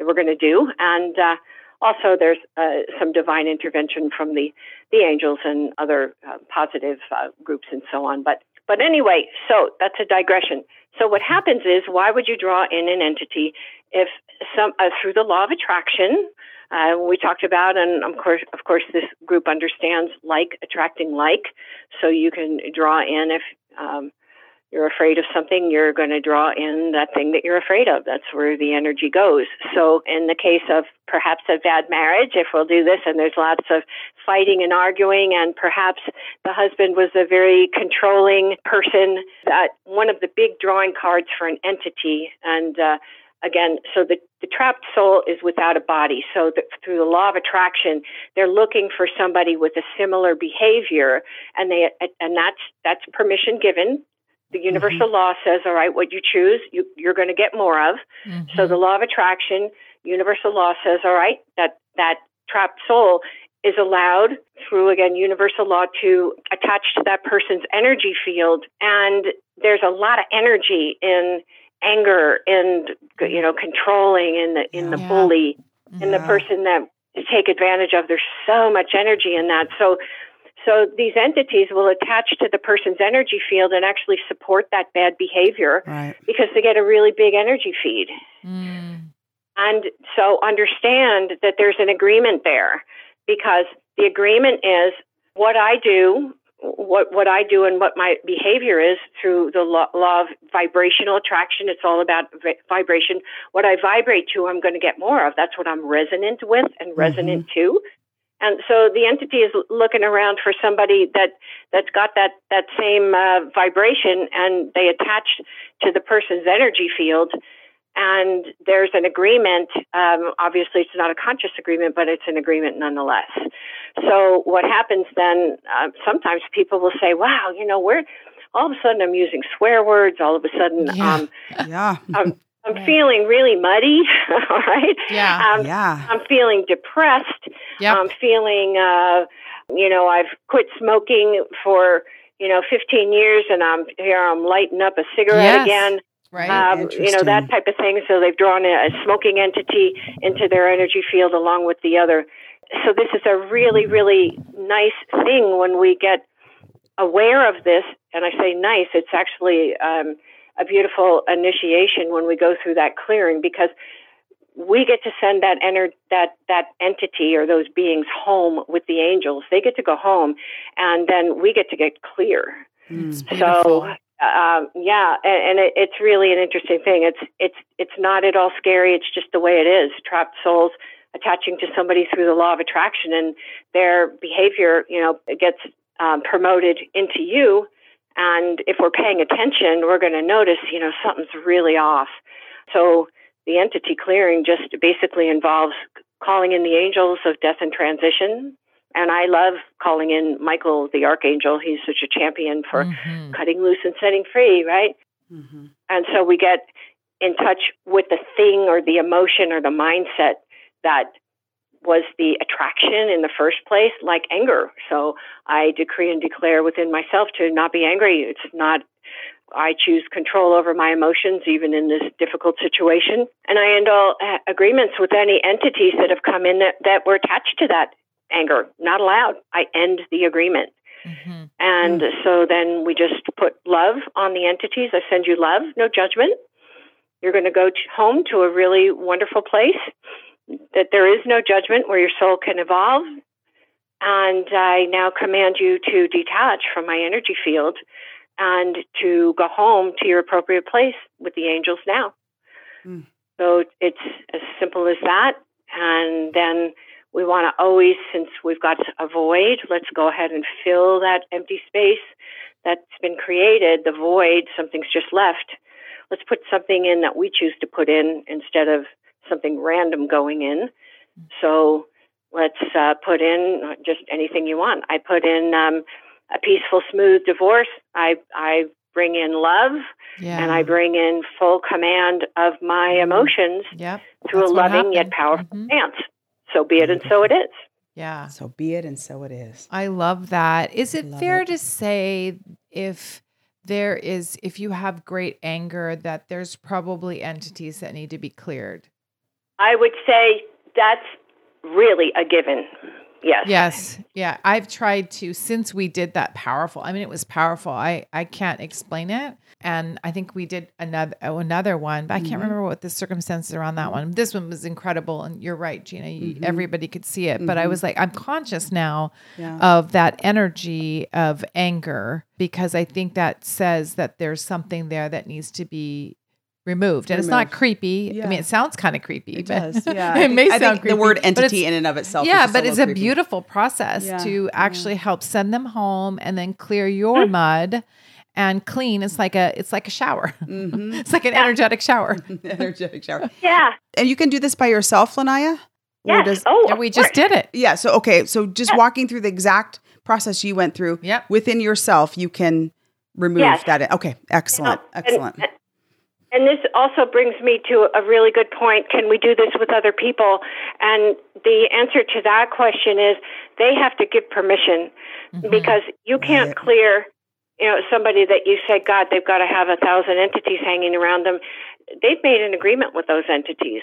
we're going to do, and uh, also there's uh, some divine intervention from the the angels and other uh, positive uh, groups and so on. But but anyway, so that's a digression. So what happens is, why would you draw in an entity if some uh, through the law of attraction? Uh, we talked about, and of course, of course, this group understands like attracting like. So you can draw in if um, you're afraid of something, you're going to draw in that thing that you're afraid of. That's where the energy goes. So, in the case of perhaps a bad marriage, if we'll do this, and there's lots of fighting and arguing, and perhaps the husband was a very controlling person, that one of the big drawing cards for an entity, and uh, again, so the, the trapped soul is without a body. So the, through the law of attraction, they're looking for somebody with a similar behavior, and they and that's that's permission given. The universal law says, all right, what you choose, you, you're going to get more of. So Mhm. the law of attraction, universal law says, all right, that that trapped soul is allowed through again universal law to attach to that person's energy field, and there's a lot of energy in anger and you know controlling in the in the Yeah. bully in the person that to take advantage of. There's so much energy in that. So so these entities will attach to the person's energy field and actually support that bad behavior Right. because they get a really big energy feed. Mm. And so understand that there's an agreement there because the agreement is what I do, what, what I do and what my behavior is through the law, law of vibrational attraction. It's all about vi- vibration. What I vibrate to, I'm going to get more of. That's what I'm resonant with and resonant to. And so the entity is looking around for somebody that that's got that that same uh, vibration, and they attach to the person's energy field. And there's an agreement. Um, obviously, it's not a conscious agreement, but it's an agreement nonetheless. So what happens then? Uh, sometimes people will say, "Wow, you know, we're all of a sudden I'm using swear words. All of a sudden, Yeah. um, Yeah. I'm I'm Right. feeling really muddy. all right. Yeah. Um, yeah. I'm feeling depressed. Yep. I'm feeling, uh, you know, I've quit smoking for, you know, 15 years and I'm here, I'm lighting up a cigarette Yes. again. right. Um, you know, that type of thing. So they've drawn a, a smoking entity into their energy field along with the other. So this is a really, really nice thing when we get aware of this. And I say nice, it's actually um, a beautiful initiation when we go through that clearing because we get to send that ener- that that entity or those beings home with the angels. They get to go home, and then we get to get clear. Mm. So um, yeah, and, and it, it's really an interesting thing. It's it's it's not at all scary. It's just the way it is. Trapped souls attaching to somebody through the law of attraction, and their behavior, you know, gets um, promoted into you. And if we're paying attention, we're going to notice, you know, something's really off. So the entity clearing just basically involves calling in the angels of death and transition. And I love calling in Michael the archangel. He's such a champion for Mhm. cutting loose and setting free, right? Mhm. And so we get in touch with the thing or the emotion or the mindset that was the attraction in the first place, like anger. So I decree and declare within myself to not be angry. It's not, I choose control over my emotions, even in this difficult situation. And I end all uh, agreements with any entities that have come in that, that were attached to that anger. Not allowed. I end the agreement. Mhm. And so then we just put love on the entities. I send you love, no judgment. You're going to go home to a really wonderful place that there is no judgment where your soul can evolve. And I now command you to detach from my energy field and to go home to your appropriate place with the angels now. Mm. So it's as simple as that. And then we want to always, since we've got a void, let's go ahead and fill that empty space that's been created, the void, something's just left. Let's put something in that we choose to put in instead of something random going in. So let's uh, put in just anything you want. I put in um, a peaceful, smooth divorce. I I bring in love, Yeah. and I bring in full command of my emotions Yep. through That's a loving yet happened. powerful Mhm. dance. So be it, and so it is. Yeah. So be it, and so it is. I love that. Is it fair it. to say if there is if you have great anger that there's probably entities that need to be cleared? I would say that's really a given. Yes. Yes. Yeah. I've tried to since we did that powerful. I mean it was powerful. I I can't explain it. And I think we did another oh, another one, but I can't Mhm. remember what the circumstances around that one. This one was incredible and you're right, Gina. You, Mhm. Everybody could see it, but I Mhm. was like I'm conscious now Yeah. of that energy of anger because I think that says that there's something there that needs to be removed. And it's not Removed. creepy. I mean, it sounds kind of creepy. It but does. Yeah. It may I sound think creepy. the word entity in and of itself. yeah, is but it's little a creepy. beautiful process Yeah, to yeah. actually help send them home and then clear your Mm-hmm. mud and clean. It's like a it's like a shower. Mhm. It's like an energetic shower. energetic shower. Yeah. And you can do this by yourself, Lanaya? Yes. does- oh, Yeah, we just course. did it. yeah. So okay. So just Yeah. walking through the exact process you went through Yep. within yourself, you can remove Yes. that. Okay. Excellent. You know, Excellent. And, and this also brings me to a really good point. Can we do this with other people? And the answer to that question is they have to give permission Mhm. because you can't clear, you know, somebody that you say, God, they've got to have a thousand entities hanging around them. They've made an agreement with those entities.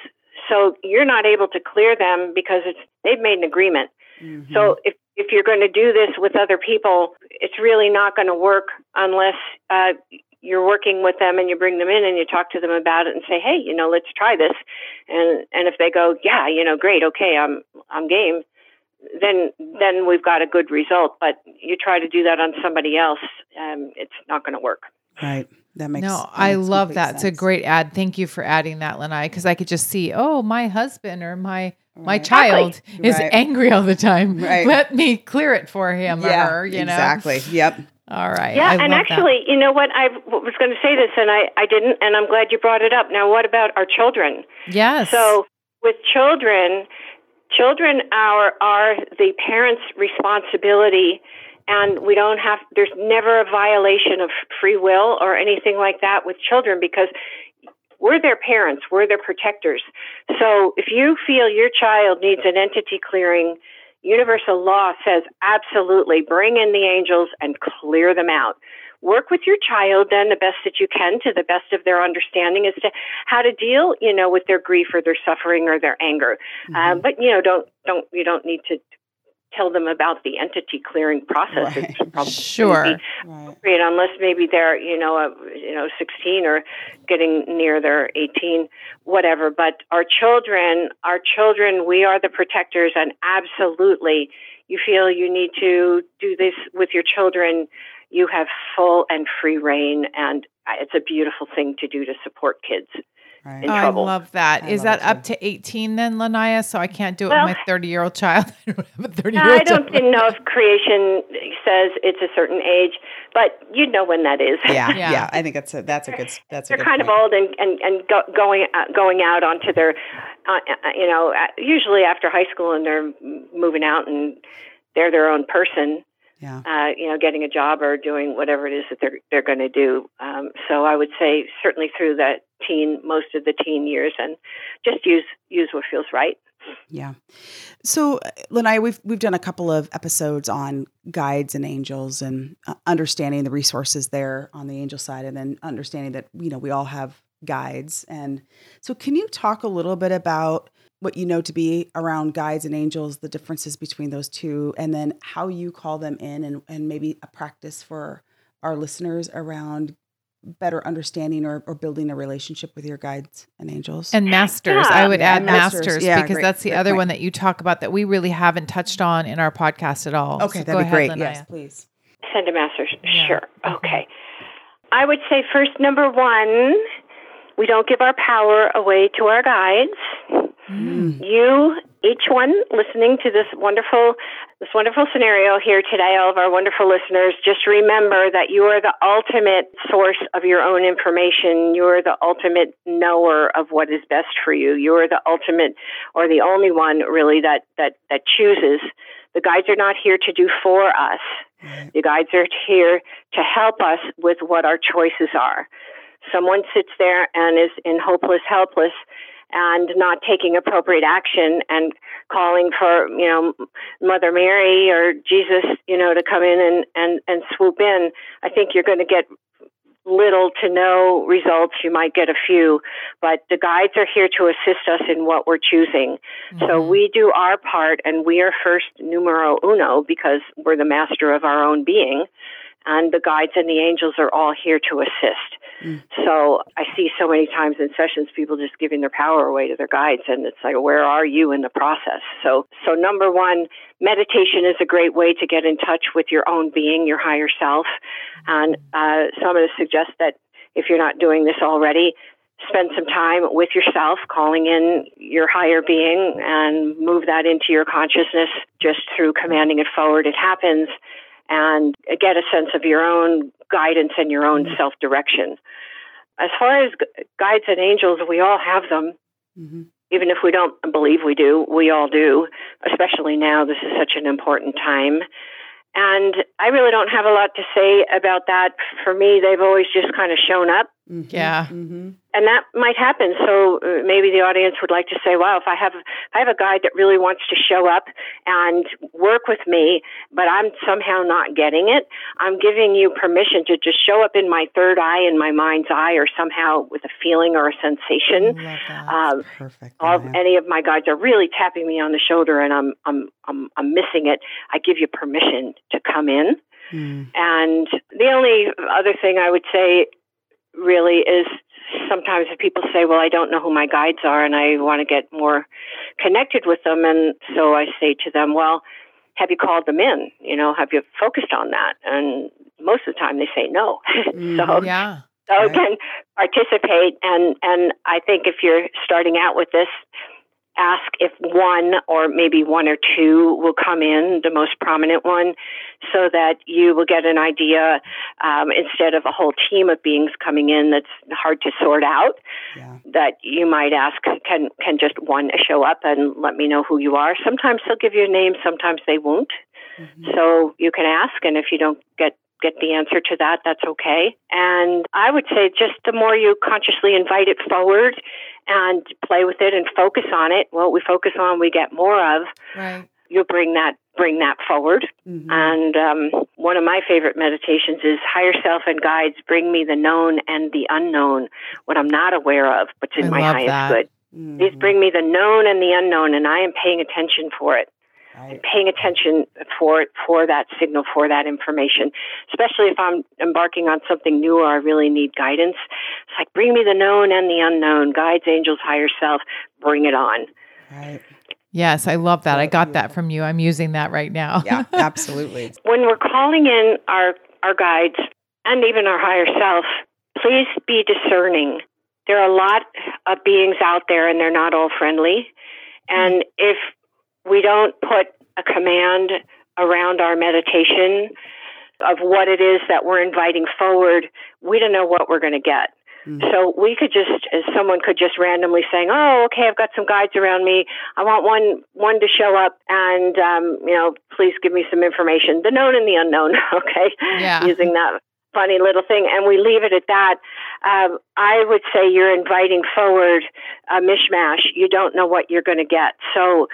So you're not able to clear them because it's they've made an agreement. Mhm. So if if you're going to do this with other people, it's really not going to work unless uh, you're working with them and you bring them in and you talk to them about it and say, hey, you know, let's try this. And and if they go, yeah, you know, great, okay, I'm I'm game. Then then we've got a good result. But you try to do that on somebody else, um, it's not going to work. Right. That makes no, that I makes love complete that. It's a great ad. Thank you for adding that, Lanaya, because I could just see, oh, my husband or my my Right. child is Right. angry all the time. Right. Let me clear it for him yeah, or her. You know, exactly. Yep. All right. Yeah, I and love that. actually, you know what? I was going to say this, and I, I didn't, and I'm glad you brought it up. Now, what about our children? yes. So, with children, children are are the parents' responsibility, and we don't have. There's never a violation of free will or anything like that with children because we're their parents, we're their protectors. So, if you feel your child needs an entity clearing, universal law says absolutely bring in the angels and clear them out work with your child then the best that you can to the best of their understanding as to how to deal you know with their grief or their suffering or their anger Mm-hmm. um, but you know don't don't you don't need to tell them about the entity clearing process Right. it's probably Sure. Right. unless maybe they're you know a, you know 16 or getting near their 18 whatever but our children our children we are the protectors and absolutely you feel you need to do this with your children you have full and free reign and uh, it's a beautiful thing to do to support kids Right. in I trouble. love that. I Is love that up too. to 18 then, Lanaya? So I can't do it Well- with my 30 year old child. I don't have a 30 year old I don't know if creation says it's a certain age, but you know when that is. Yeah, Yeah. yeah, I think that's a that's a good that's a they're good kind point. of old and and and go, going uh, going out onto their, uh, uh, you know, uh, usually after high school and they're moving out and they're their own person. Yeah. Uh, you know, getting a job or doing whatever it is that they're they're going to do. Um, so I would say certainly through that teen, most of the teen years, and just use use what feels right. Yeah. So, Lanaya, we've we've done a couple of episodes on guides and angels and uh, understanding the resources there on the angel side, and then understanding that you know we all have guides. And so, can you talk a little bit about what you know to be around guides and angels, the differences between those two, and then how you call them in, and and maybe a practice for our listeners around better understanding or, or building a relationship with your guides and angels. And masters. Yeah. I would Yeah, add masters. masters, Yeah, because great- that's the other point. one that you talk about that we really haven't touched on in our podcast at all. okay, So that'd go be ahead, great. Lanaya. Yes, please. Send a master Yeah. Sure. Okay. I would say first, number one, we don't give our power away to our guides. Mm. You, each one listening to this wonderful, this wonderful scenario here today, all of our wonderful listeners, just remember that you are the ultimate source of your own information. You are the ultimate knower of what is best for you. You are the ultimate, or the only one really that that that chooses. The guides are not here to do for us. The guides are here to help us with what our choices are. Someone sits there and is in hopeless, helpless, and not taking appropriate action and calling for, you know, Mother Mary or Jesus, you know, to come in and, and, and swoop in. I think you're going to get little to no results. You might get a few, but the guides are here to assist us in what we're choosing. So Mhm. we do our part, and we are first numero uno because we're the master of our own being. And the guides and the angels are all here to assist. Mm. So I see so many times in sessions people just giving their power away to their guides, and it's like, where are you in the process? So, so number one, meditation is a great way to get in touch with your own being, your higher self. And uh, so I'm going to suggest that if you're not doing this already, spend some time with yourself, calling in your higher being, and move that into your consciousness just through commanding it forward. It happens, and get a sense of your own guidance and your own self direction. As far as guides and angels, we all have them. Mhm. Even if we don't believe we do, we all do, especially now. This is such an important time. And I really don't have a lot to say about that. For me, they've always just kind of shown up Yeah. mhm and that might happen. So uh, maybe the audience would like to say, "Wow, if I have if I have a guide that really wants to show up and work with me, but I'm somehow not getting it, I'm giving you permission to just show up in my third eye, in my mind's eye, or somehow with a feeling or a sensation." love. Um, Perfect. all, yeah. any of my guides are really tapping me on the shoulder, and I'm I'm I'm I'm missing it. I give you permission to come in. Mm. And the only other thing I would say really is sometimes if people say, Well, I don't know who my guides are and I want to get more connected with them. And so I say to them, Well, have you called them in? You know, have you focused on that? And most of the time they say no. Mm-hmm. so Yeah. so Right. can participate and and I think if you're starting out with this ask if one or maybe one or two will come in the most prominent one so that you will get an idea um, instead of a whole team of beings coming in that's hard to sort out Yeah. that you might ask can can just one show up and let me know who you are sometimes they'll give you a name sometimes they won't so you can ask, and if you don't get get the answer to that, that's okay. And I would say just the more you consciously invite it forward and play with it and focus on it, what we focus on, we get more of. Right. You'll bring that bring that forward. Mhm. And um, one of my favorite meditations is higher self and guides bring me the known and the unknown, what I'm not aware of, but's in I my highest that. good. These Mhm. bring me the known and the unknown, and I am paying attention for it Right. paying attention for for that signal for that information especially if i'm embarking on something new or i really need guidance it's like bring me the known and the unknown guides angels higher self bring it on Right. Yes, I love that. I So got that from you. I'm using that right now. Yeah, absolutely. when we're calling in our our guides and even our higher self please be discerning there are a lot of beings out there and they're not all friendly and hmm. if we don't put a command around our meditation of what it is that we're inviting forward, we don't know what we're going to get. Mm. So we could just, as someone could just randomly saying, "Oh, okay, I've got some guides around me. I want one one to show up, and um, you know, please give me some information, the known and the unknown." okay, Yeah. using that funny little thing, and we leave it at that. Um, I would say you're inviting forward a mishmash. You don't know what you're going to get. So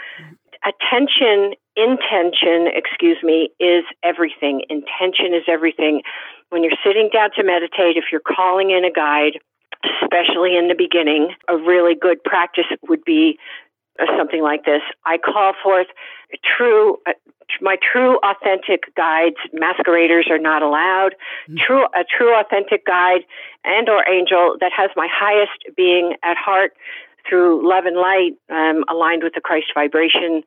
attention, intention, excuse me, is everything. Intention is everything. When you're sitting down to meditate, if you're calling in a guide, especially in the beginning, a really good practice would be uh, something like this. I call forth true, uh, my true authentic guides. Masqueraders are not allowed. True, a true authentic guide and or angel that has my highest being at heart through love and light, um, aligned with the Christ vibration,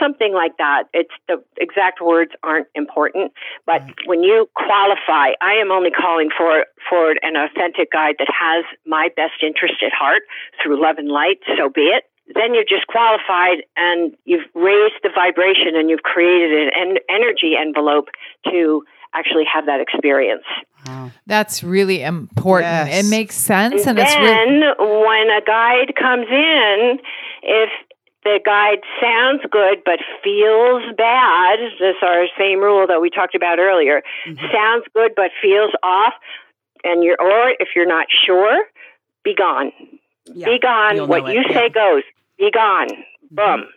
something like that. It's the exact words aren't important, but when you qualify, I am only calling for forward an authentic guide that has my best interest at heart through love and light. So be it. Then you're just qualified and you've raised the vibration and you've created an en- energy envelope to actually have that experience. Wow. That's really important. Yes. It makes sense And and it's then really when a guide comes in, if the guide sounds good but feels bad, this is our same rule that we talked about earlier. Mm-hmm. Sounds good but feels off, and you're or if you're not sure, be gone. Yeah. Be gone. You'll What know it, you yeah. say goes. Be gone. Mm-hmm. Boom.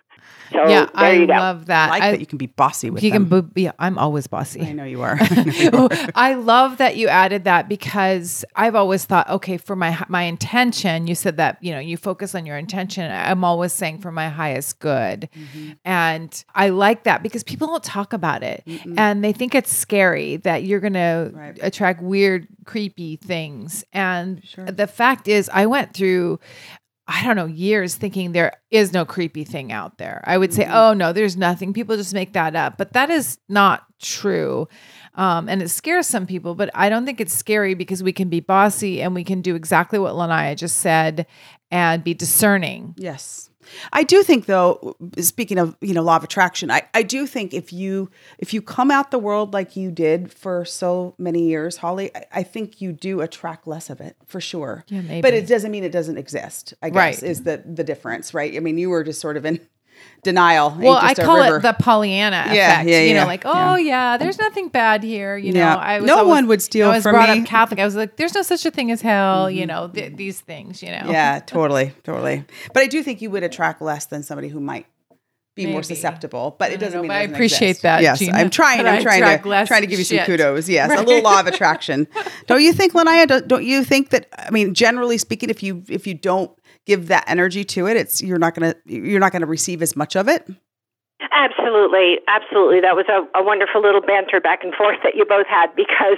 So Yeah, there I you go. love that. I like I, that you can be bossy with you them. can bo- yeah, I'm always bossy. I know you are. I know you are. I love that you added that because I've always thought, okay, for my my intention, you said that you know you focus on your intention. I'm always saying for my highest good, Mm-hmm. and I like that because people don't talk about it, and they think it's scary that you're going to attract weird, creepy things. And Sure. the fact is, I went through. I don't know, years thinking there is no creepy thing out there. I would say, Mm-hmm. oh, no, there's nothing. People just make that up. But that is not true. Um, and it scares some people, but I don't think it's scary because we can be bossy and we can do exactly what Lanaya just said and be discerning. Yes. I do think though, speaking of, you know, law of attraction, I, I do think if you if you come out the world like you did for so many years, Holly, I, I think you do attract less of it for sure. Yeah, maybe. But it doesn't mean it doesn't exist, I guess, Right. is the the difference, right? I mean, you were just sort of in denial. Well, I call it the Pollyanna Yeah, effect. yeah, you know, like, oh yeah. there's nothing bad here. You Yeah. know, I was No always- one would steal I was from brought me. Mm-hmm. up Catholic. I was like, there's no such a thing as hell. You know, th- these things. You know. Yeah, totally, totally. But I do think you would attract less than somebody who might be more susceptible. But it doesn't know, mean I appreciate exist. that, Yes, Gina, I'm trying. I'm trying to trying to give you some shit. kudos. Yes, a little law of attraction. don't you think, Lanaya? Don't, don't you think that? I mean, generally speaking, if you if you don't give that energy to it, it's you're not gonna you're not gonna receive as much of it. Absolutely, absolutely. That was a, a wonderful little banter back and forth that you both had because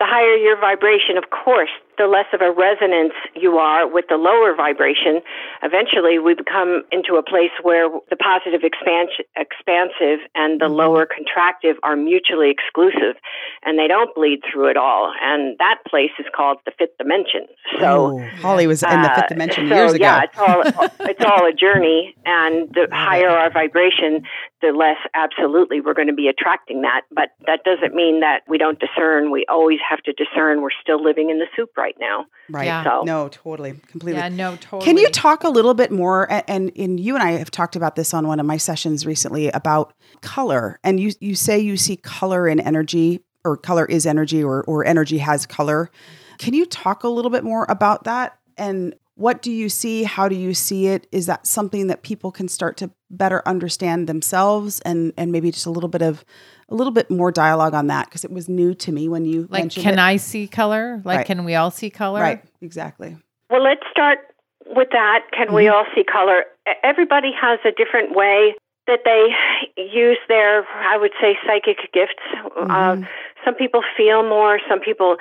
the higher your vibration, of course, the less of a resonance you are with the lower vibration. Eventually, we become into a place where the positive expansion, expansive and the lower contractive are mutually exclusive and they don't bleed through at all. And that place is called the fifth dimension. So, oh, Holly was in the uh, fifth dimension so, years ago. Yeah, it's all it's all a journey, and the higher our vibration, the less absolutely we're going to be attracting that. But that doesn't mean that we don't discern. We always have to discern. We're still living in the soup right now. right? Yeah. So- No, totally, completely. Yeah. No. Totally. Can you talk a little bit more? And, and you and I have talked about this on one of my sessions recently about color. And you you say you see color in energy, or color is energy, or or energy has color. Can you talk a little bit more about that? And what do you see? How do you see it? Is that something that people can start to better understand themselves? And and maybe just a little bit of a little bit more dialogue on that because it was new to me when you Like, mentioned can it. I see color? Like, Right. can we all see color? right exactly Well, let's start with that. Can we mm-hmm. all see color? Everybody has a different way that they use their, I would say, psychic gifts. Uh, some people feel more. Some people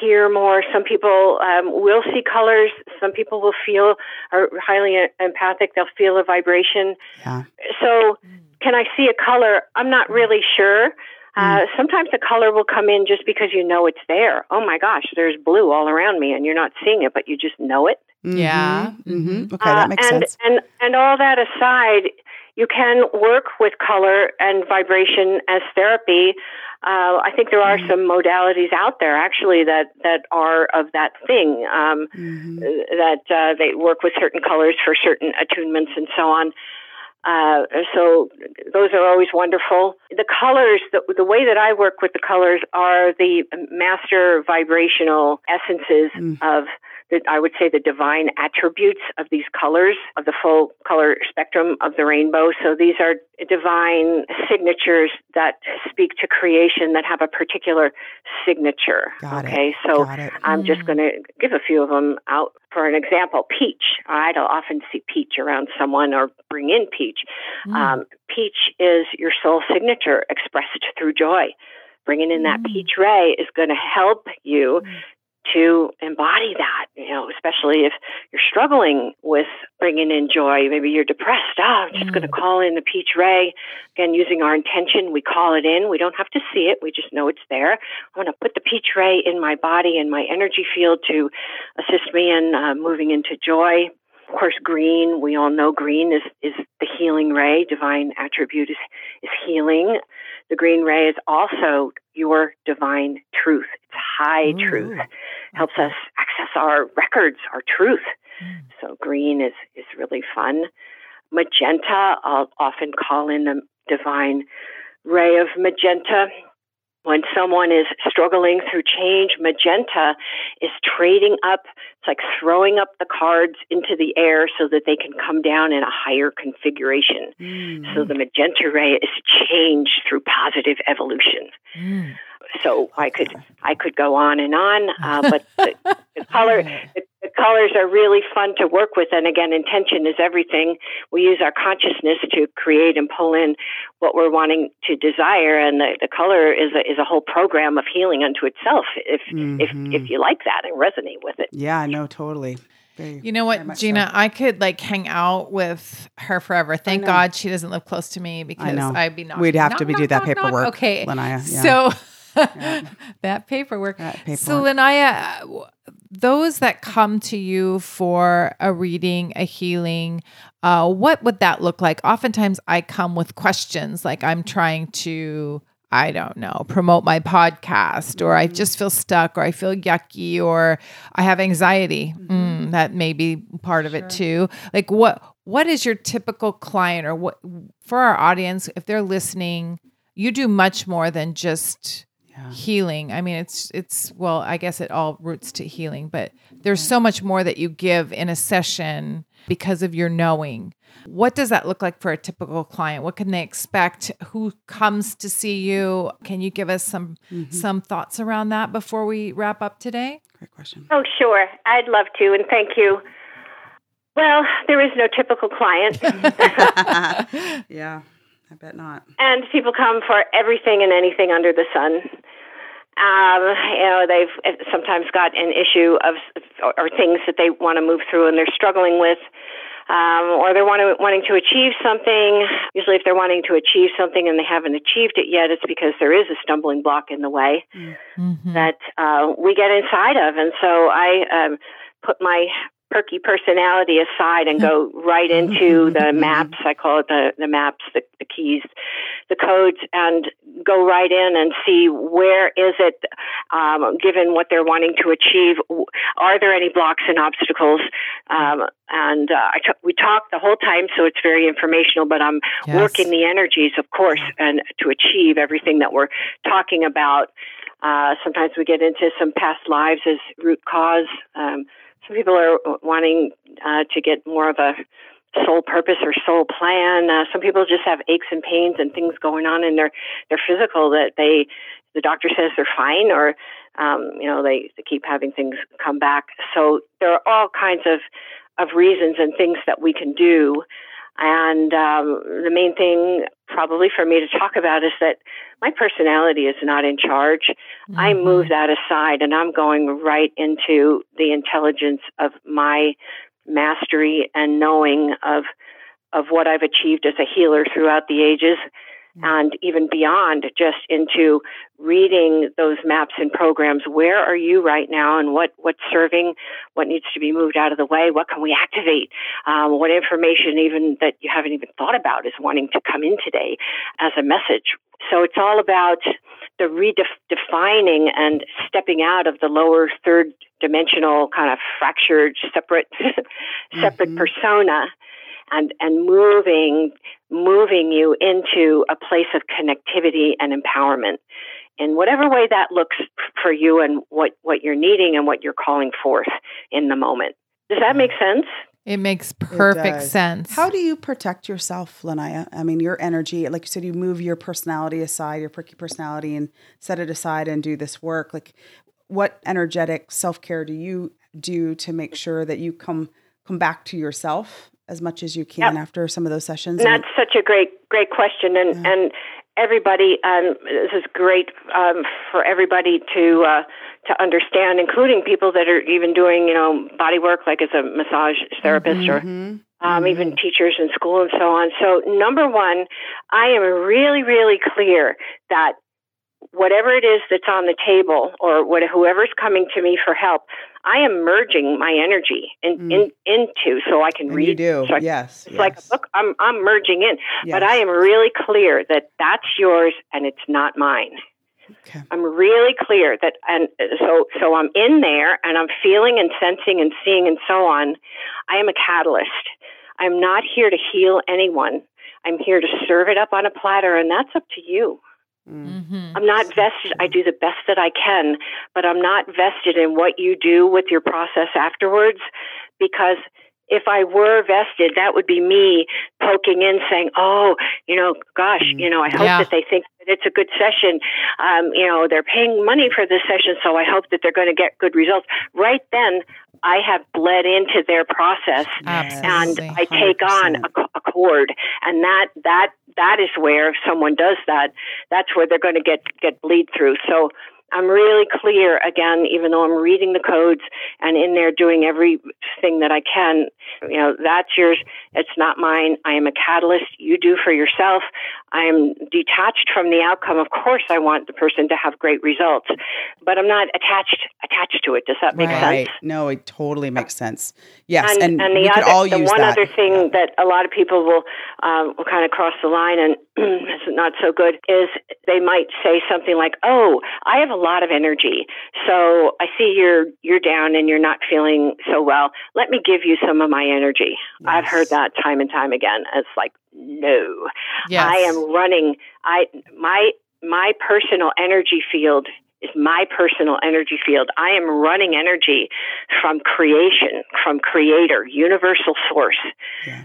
hear more. Some people um, will see colors. Some people will feel are highly empathic. They'll feel a vibration. yeah So, can I see a color? I'm not really sure. Uh, sometimes the color will come in just because you know it's there. Oh my gosh, there's blue all around me, and you're not seeing it, but you just know it. Yeah. hmm okay Uh, that makes and, sense And and all that aside, you can work with color and vibration as therapy. Uh, I think there are Mm-hmm. some modalities out there actually that that are of that thing. Um, Mhm. that uh, they work with certain colors for certain attunements and so on. Uh, so those are always wonderful. The colors, the, the way that I work with the colors are the master vibrational essences Mm. of the, I would say the divine attributes of these colors of the full color spectrum of the rainbow. So these are divine signatures that speak to creation that have a particular signature. Got it. okay, so Got it. I'm just going to give a few of them out. For an example, peach. All right, I'll often see peach around someone or bring in peach. Mm. Um, peach is your soul signature expressed through joy. Bringing in that Mm. peach ray is going to help you to embody that, you know, especially if you're struggling with bringing in joy. Maybe you're depressed. Oh, I'm just going to mm. call in the peach ray. Again, using our intention, we call it in. We don't have to see it, we just know it's there. I want to put the peach ray in my body and my energy field to assist me in uh, moving into joy. Of course, green, we all know green is, is the healing ray. Divine attribute is, is healing. The green ray is also your divine truth. It's high Ooh. truth. Mm. Helps us access our records, our truth. Mm. So green is, is really fun. Magenta, I'll often call in the divine ray of magenta. When someone is struggling through change, magenta is trading up. It's like throwing up the cards into the air so that they can come down in a higher configuration. Mm. So the magenta ray is change through positive evolution. Mm. So I could I could go on and on, uh, but the, the color the, colors are really fun to work with. And again, intention is everything. We use our consciousness to create and pull in what we're wanting to desire, and the, the color is a, is a whole program of healing unto itself. If Mhm. if if you like that and resonate with it. Yeah, no, totally. Very- You know what, Gina? so. I could like hang out with her forever. Thank. God she doesn't live close to me because. I'd be knocking, We'd have to knock, be knock, do that knock, knock. paperwork, Okay, Lanaya, yeah. so that paperwork. That So, paperwork. Lanaya, w- those that come to you for a reading, a healing, uh, what would that look like? Oftentimes, I come with questions, like I'm trying to I don't know, promote my podcast, or I just feel stuck, or I feel yucky, or I have anxiety. Mm, that may be part of it too. Like, what what is your typical client, or what for our audience if they're listening? You do much more than just healing. I mean, it's it's well, I guess it all roots to healing, but there's so much more that you give in a session because of your knowing. What does that look like for a typical client? What can they expect? Who comes to see you? Can you give us some mm-hmm. some thoughts around that before we wrap up today? Great question. Oh, sure. I'd love to, and thank you. Well, there is no typical client, yeah, I bet not. and people come for everything and anything under the sun. Um, you know, they've sometimes got an issue of or, or things that they want to move through and they're struggling with, um, or they're wanting, wanting to achieve something. Usually, if they're wanting to achieve something and they haven't achieved it yet, it's because there is a stumbling block in the way. that uh, we get inside of. And so I um, put my perky personality aside and go right into the maps. I call it the, the maps, the, the keys, the codes, and go right in and see where is it, um, given what they're wanting to achieve. Are there any blocks and obstacles? Um, and uh, I t- we talk the whole time, so it's very informational. But I'm Yes. working the energies, of course, and to achieve everything that we're talking about. Uh, sometimes we get into some past lives as root cause. Um, some people are wanting uh, to get more of a soul purpose or soul plan. Uh, some people just have aches and pains and things going on in their their physical that they the doctor says they're fine or um, you know they, they keep having things come back. So there are all kinds of of reasons and things that we can do. And um, the main thing, probably for me to talk about, is that my personality is not in charge. I Mm-hmm. move that aside and I'm going right into the intelligence of my mastery and knowing of of what I've achieved as a healer throughout the ages and even beyond just into reading those maps and programs. Where are you right now and what what's serving what needs to be moved out of the way? What can we activate? Um, what information even that you haven't even thought about is wanting to come in today as a message. So it's all about the redefining and stepping out of the lower third dimensional kind of fractured separate separate Mhm. persona and and moving moving you into a place of connectivity and empowerment in whatever way that looks for you and what what you're needing and what you're calling forth in the moment does that make sense It makes perfect does. sense. How do you protect yourself, Lanaya? I mean, your energy, like you said, you move your personality aside, your perky personality, and set it aside and do this work. Like, what energetic self care do you do to make sure that you come come back to yourself as much as you can Yep. after some of those sessions? And that's such a great, great question, and and everybody, um, this is great um, for everybody to uh, to understand, including people that are even doing, you know, body work, like as a massage therapist or Mhm. um, even teachers in school and so on. So, number one, I am really, really clear that whatever it is that's on the table or what, whoever's coming to me for help, I am merging my energy in, mm. in into so I can And read. you do, So I, yes. It's like a book. I'm I'm merging in, yes. but I am really clear that that's yours and it's not mine. Okay. I'm really clear that, and so so I'm in there and I'm feeling and sensing and seeing and so on. I am a catalyst. I'm not here to heal anyone. I'm here to serve it up on a platter, and that's up to you. Mm. Mhm. I'm not vested. I do the best that I can, but I'm not vested in what you do with your process afterwards because if I were vested, that would be me poking in saying, oh, you know, gosh, Mm. you know, I hope Yeah. that they think that it's a good session. Um, you know, they're paying money for this session, so I hope that they're going to get good results. Right then, I have bled into their process and I take on a, a cord, and that that that is where if someone does that, that's where they're going to get get bleed through. So I'm really clear again, even though I'm reading the codes and in there doing everything that I can. You know, that's yours. It's not mine. I am a catalyst. You do for yourself. I am detached from the outcome. Of course, I want the person to have great results, but I'm not attached attached to it. Does that make right. sense? No, it totally makes sense. Yes, and, and, and we the could other, all the use one that. other thing that a lot of people will um, will kind of cross the line and is not so good is they might say something like, "Oh, I have a lot of energy, so I see you're you're down and you're not feeling so well. Let me give you some of my energy." I've heard that time and time again. It's like, no, Yes. I am running. I my my personal energy field is my personal energy field. I am running energy from creation, from creator, universal source. Yeah.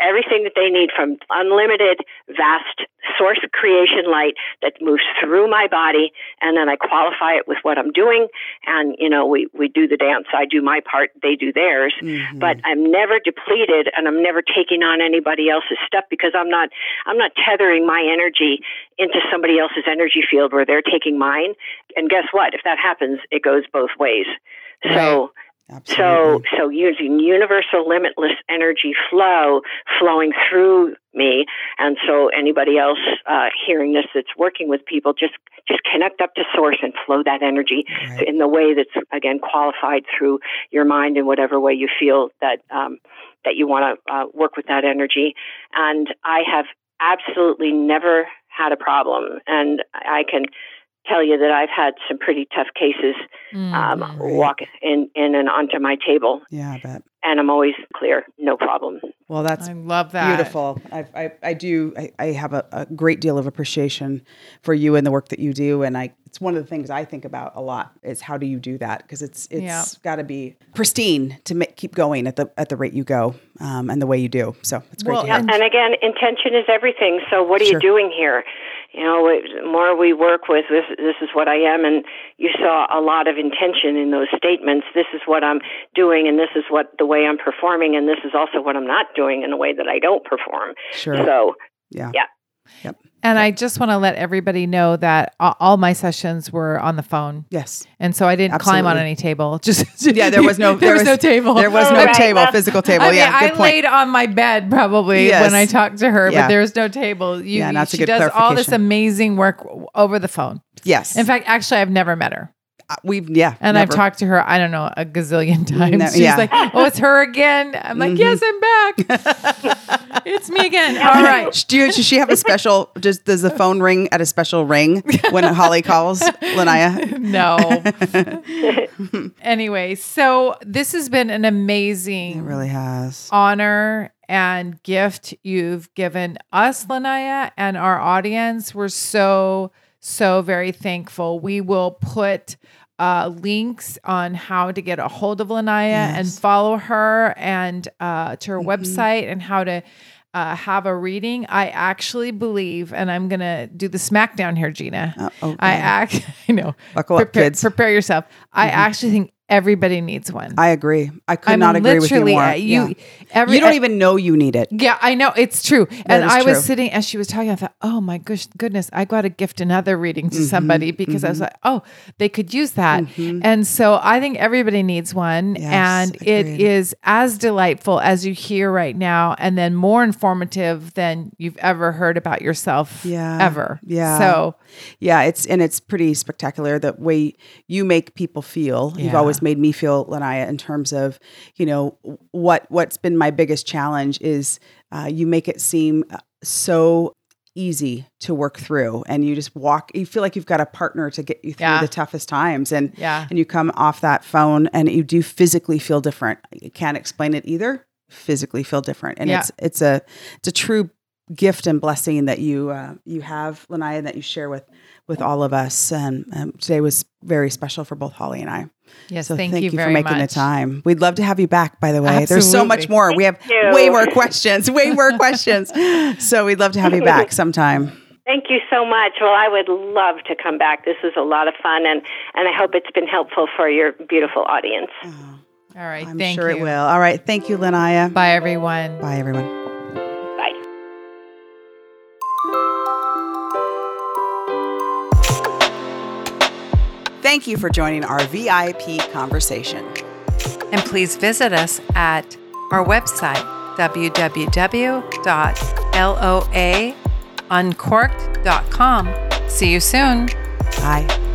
Everything that they need from unlimited, vast source creation light that moves through my body, and then I qualify it with what I'm doing. And you know, we we do the dance. I do my part. They do theirs Mhm. but I'm never depleted and I'm never taking on anybody else's stuff because I'm not I'm not tethering my energy into somebody else's energy field where they're taking mine. And guess what? If that happens, it goes both ways. So Absolutely. so using universal limitless energy flow flowing through me and so anybody else uh, hearing this that's working with people just just connect up to source and flow that energy Right. in the way that's again qualified through your mind in whatever way you feel that um, that you want to uh, work with that energy. And I have absolutely never had a problem, and I can tell you that I've had some pretty tough cases um, Mhm. Right. walk in in and onto my table, yeah, I bet. and I'm always clear, no problem. Well, that's I love that. beautiful. I, I, I do. I, I have a, a great deal of appreciation for you and the work that you do, and I. It's one of the things I think about a lot. Is how do you do that? Because it's it's Yeah. got to be pristine to make, keep going at the at the rate you go, um, and the way you do. So it's great Well, to hear. and- And again, intention is everything. So what are Sure. you doing here? You know, the more we work with this, this is what I am, and you saw a lot of intention in those statements. This is what I'm doing, and this is what the way I'm performing, and this is also what I'm not doing in the way that I don't perform. sure. So yeah. yeah. And I just want to let everybody know that all my sessions were on the phone. Yes. And so I didn't climb on any table. Just Yeah. There was no. there was, no table. There was no right. table. Physical table. I mean, yeah. I Good point. laid on my bed probably Yes. when I talked to her, Yeah. but there's no table. You, Yeah, and that's a she good does all this amazing work over the phone. yes. In fact, actually, I've never met her, we've yeah. and I've talked to her. I don't know a gazillion times. No, She's yeah. like, "Oh, it's her again." I'm like, Mhm. "Yes, I'm back. it's me again." All right. Do you, does she have a special? Does does the phone ring at a special ring when Holly calls Lanaya? No. anyway, so this has been an amazing It really has. honor and gift you've given us, Lanaya, and our audience. We're so, so very thankful. We will put uh, links on how to get a hold of Lanaya and follow her and uh, to her Mhm. website and how to. Uh, have a reading. I actually believe, and I'm gonna do the smackdown here, Gina. Uh, oh, I act. I know. Buckle up, prepare, kids. Prepare yourself. I Mhm. actually think everybody needs one. I agree. I could I not agree with you more. You, Yeah. every, you don't uh, even know you need it. Yeah, I know it's true. and is I was sitting as she was talking. I thought, oh my gosh, goodness, I got to gift another reading to Mhm, somebody because I was mhm. like, oh, they could use that. Mhm. And so I think everybody needs one, Yes, and it agreed. is as delightful as you hear right now, and then more informative than you've ever heard about yourself. Yeah, ever. yeah. So Yeah, it's and it's pretty spectacular the way you make people feel. You've Yeah. Made me feel, Lanaya, in terms of you know what what's been my biggest challenge is uh, you make it seem uh, so easy to work through, and you just walk. You feel like you've got a partner to get you through Yeah. the toughest times, and yeah, and you come off that phone and you do physically feel different. You can't explain it either. Physically feel different, and Yeah. it's it's a it's a true gift and blessing that you uh, you have, Lanaya, that you share with with all of us. And um, today was very special for both Holly and I. yes. So thank, you, very much. For making much. the time. We'd love to have you back. By the way, there's so much Absolutely. more. we have you. way more questions, way more questions. So we'd love to have you back sometime. Thank you so much. Well, I would love to come back. This was a lot of fun, and, and I hope it's been helpful for your beautiful audience. Oh, All right, I'm thank sure you. it will. All right. Thank you, Lanaya. Bye, everyone. Bye, everyone. Thank you for joining our VIP conversation. And please visit us at our website, uncorked.com. See you soon. Bye.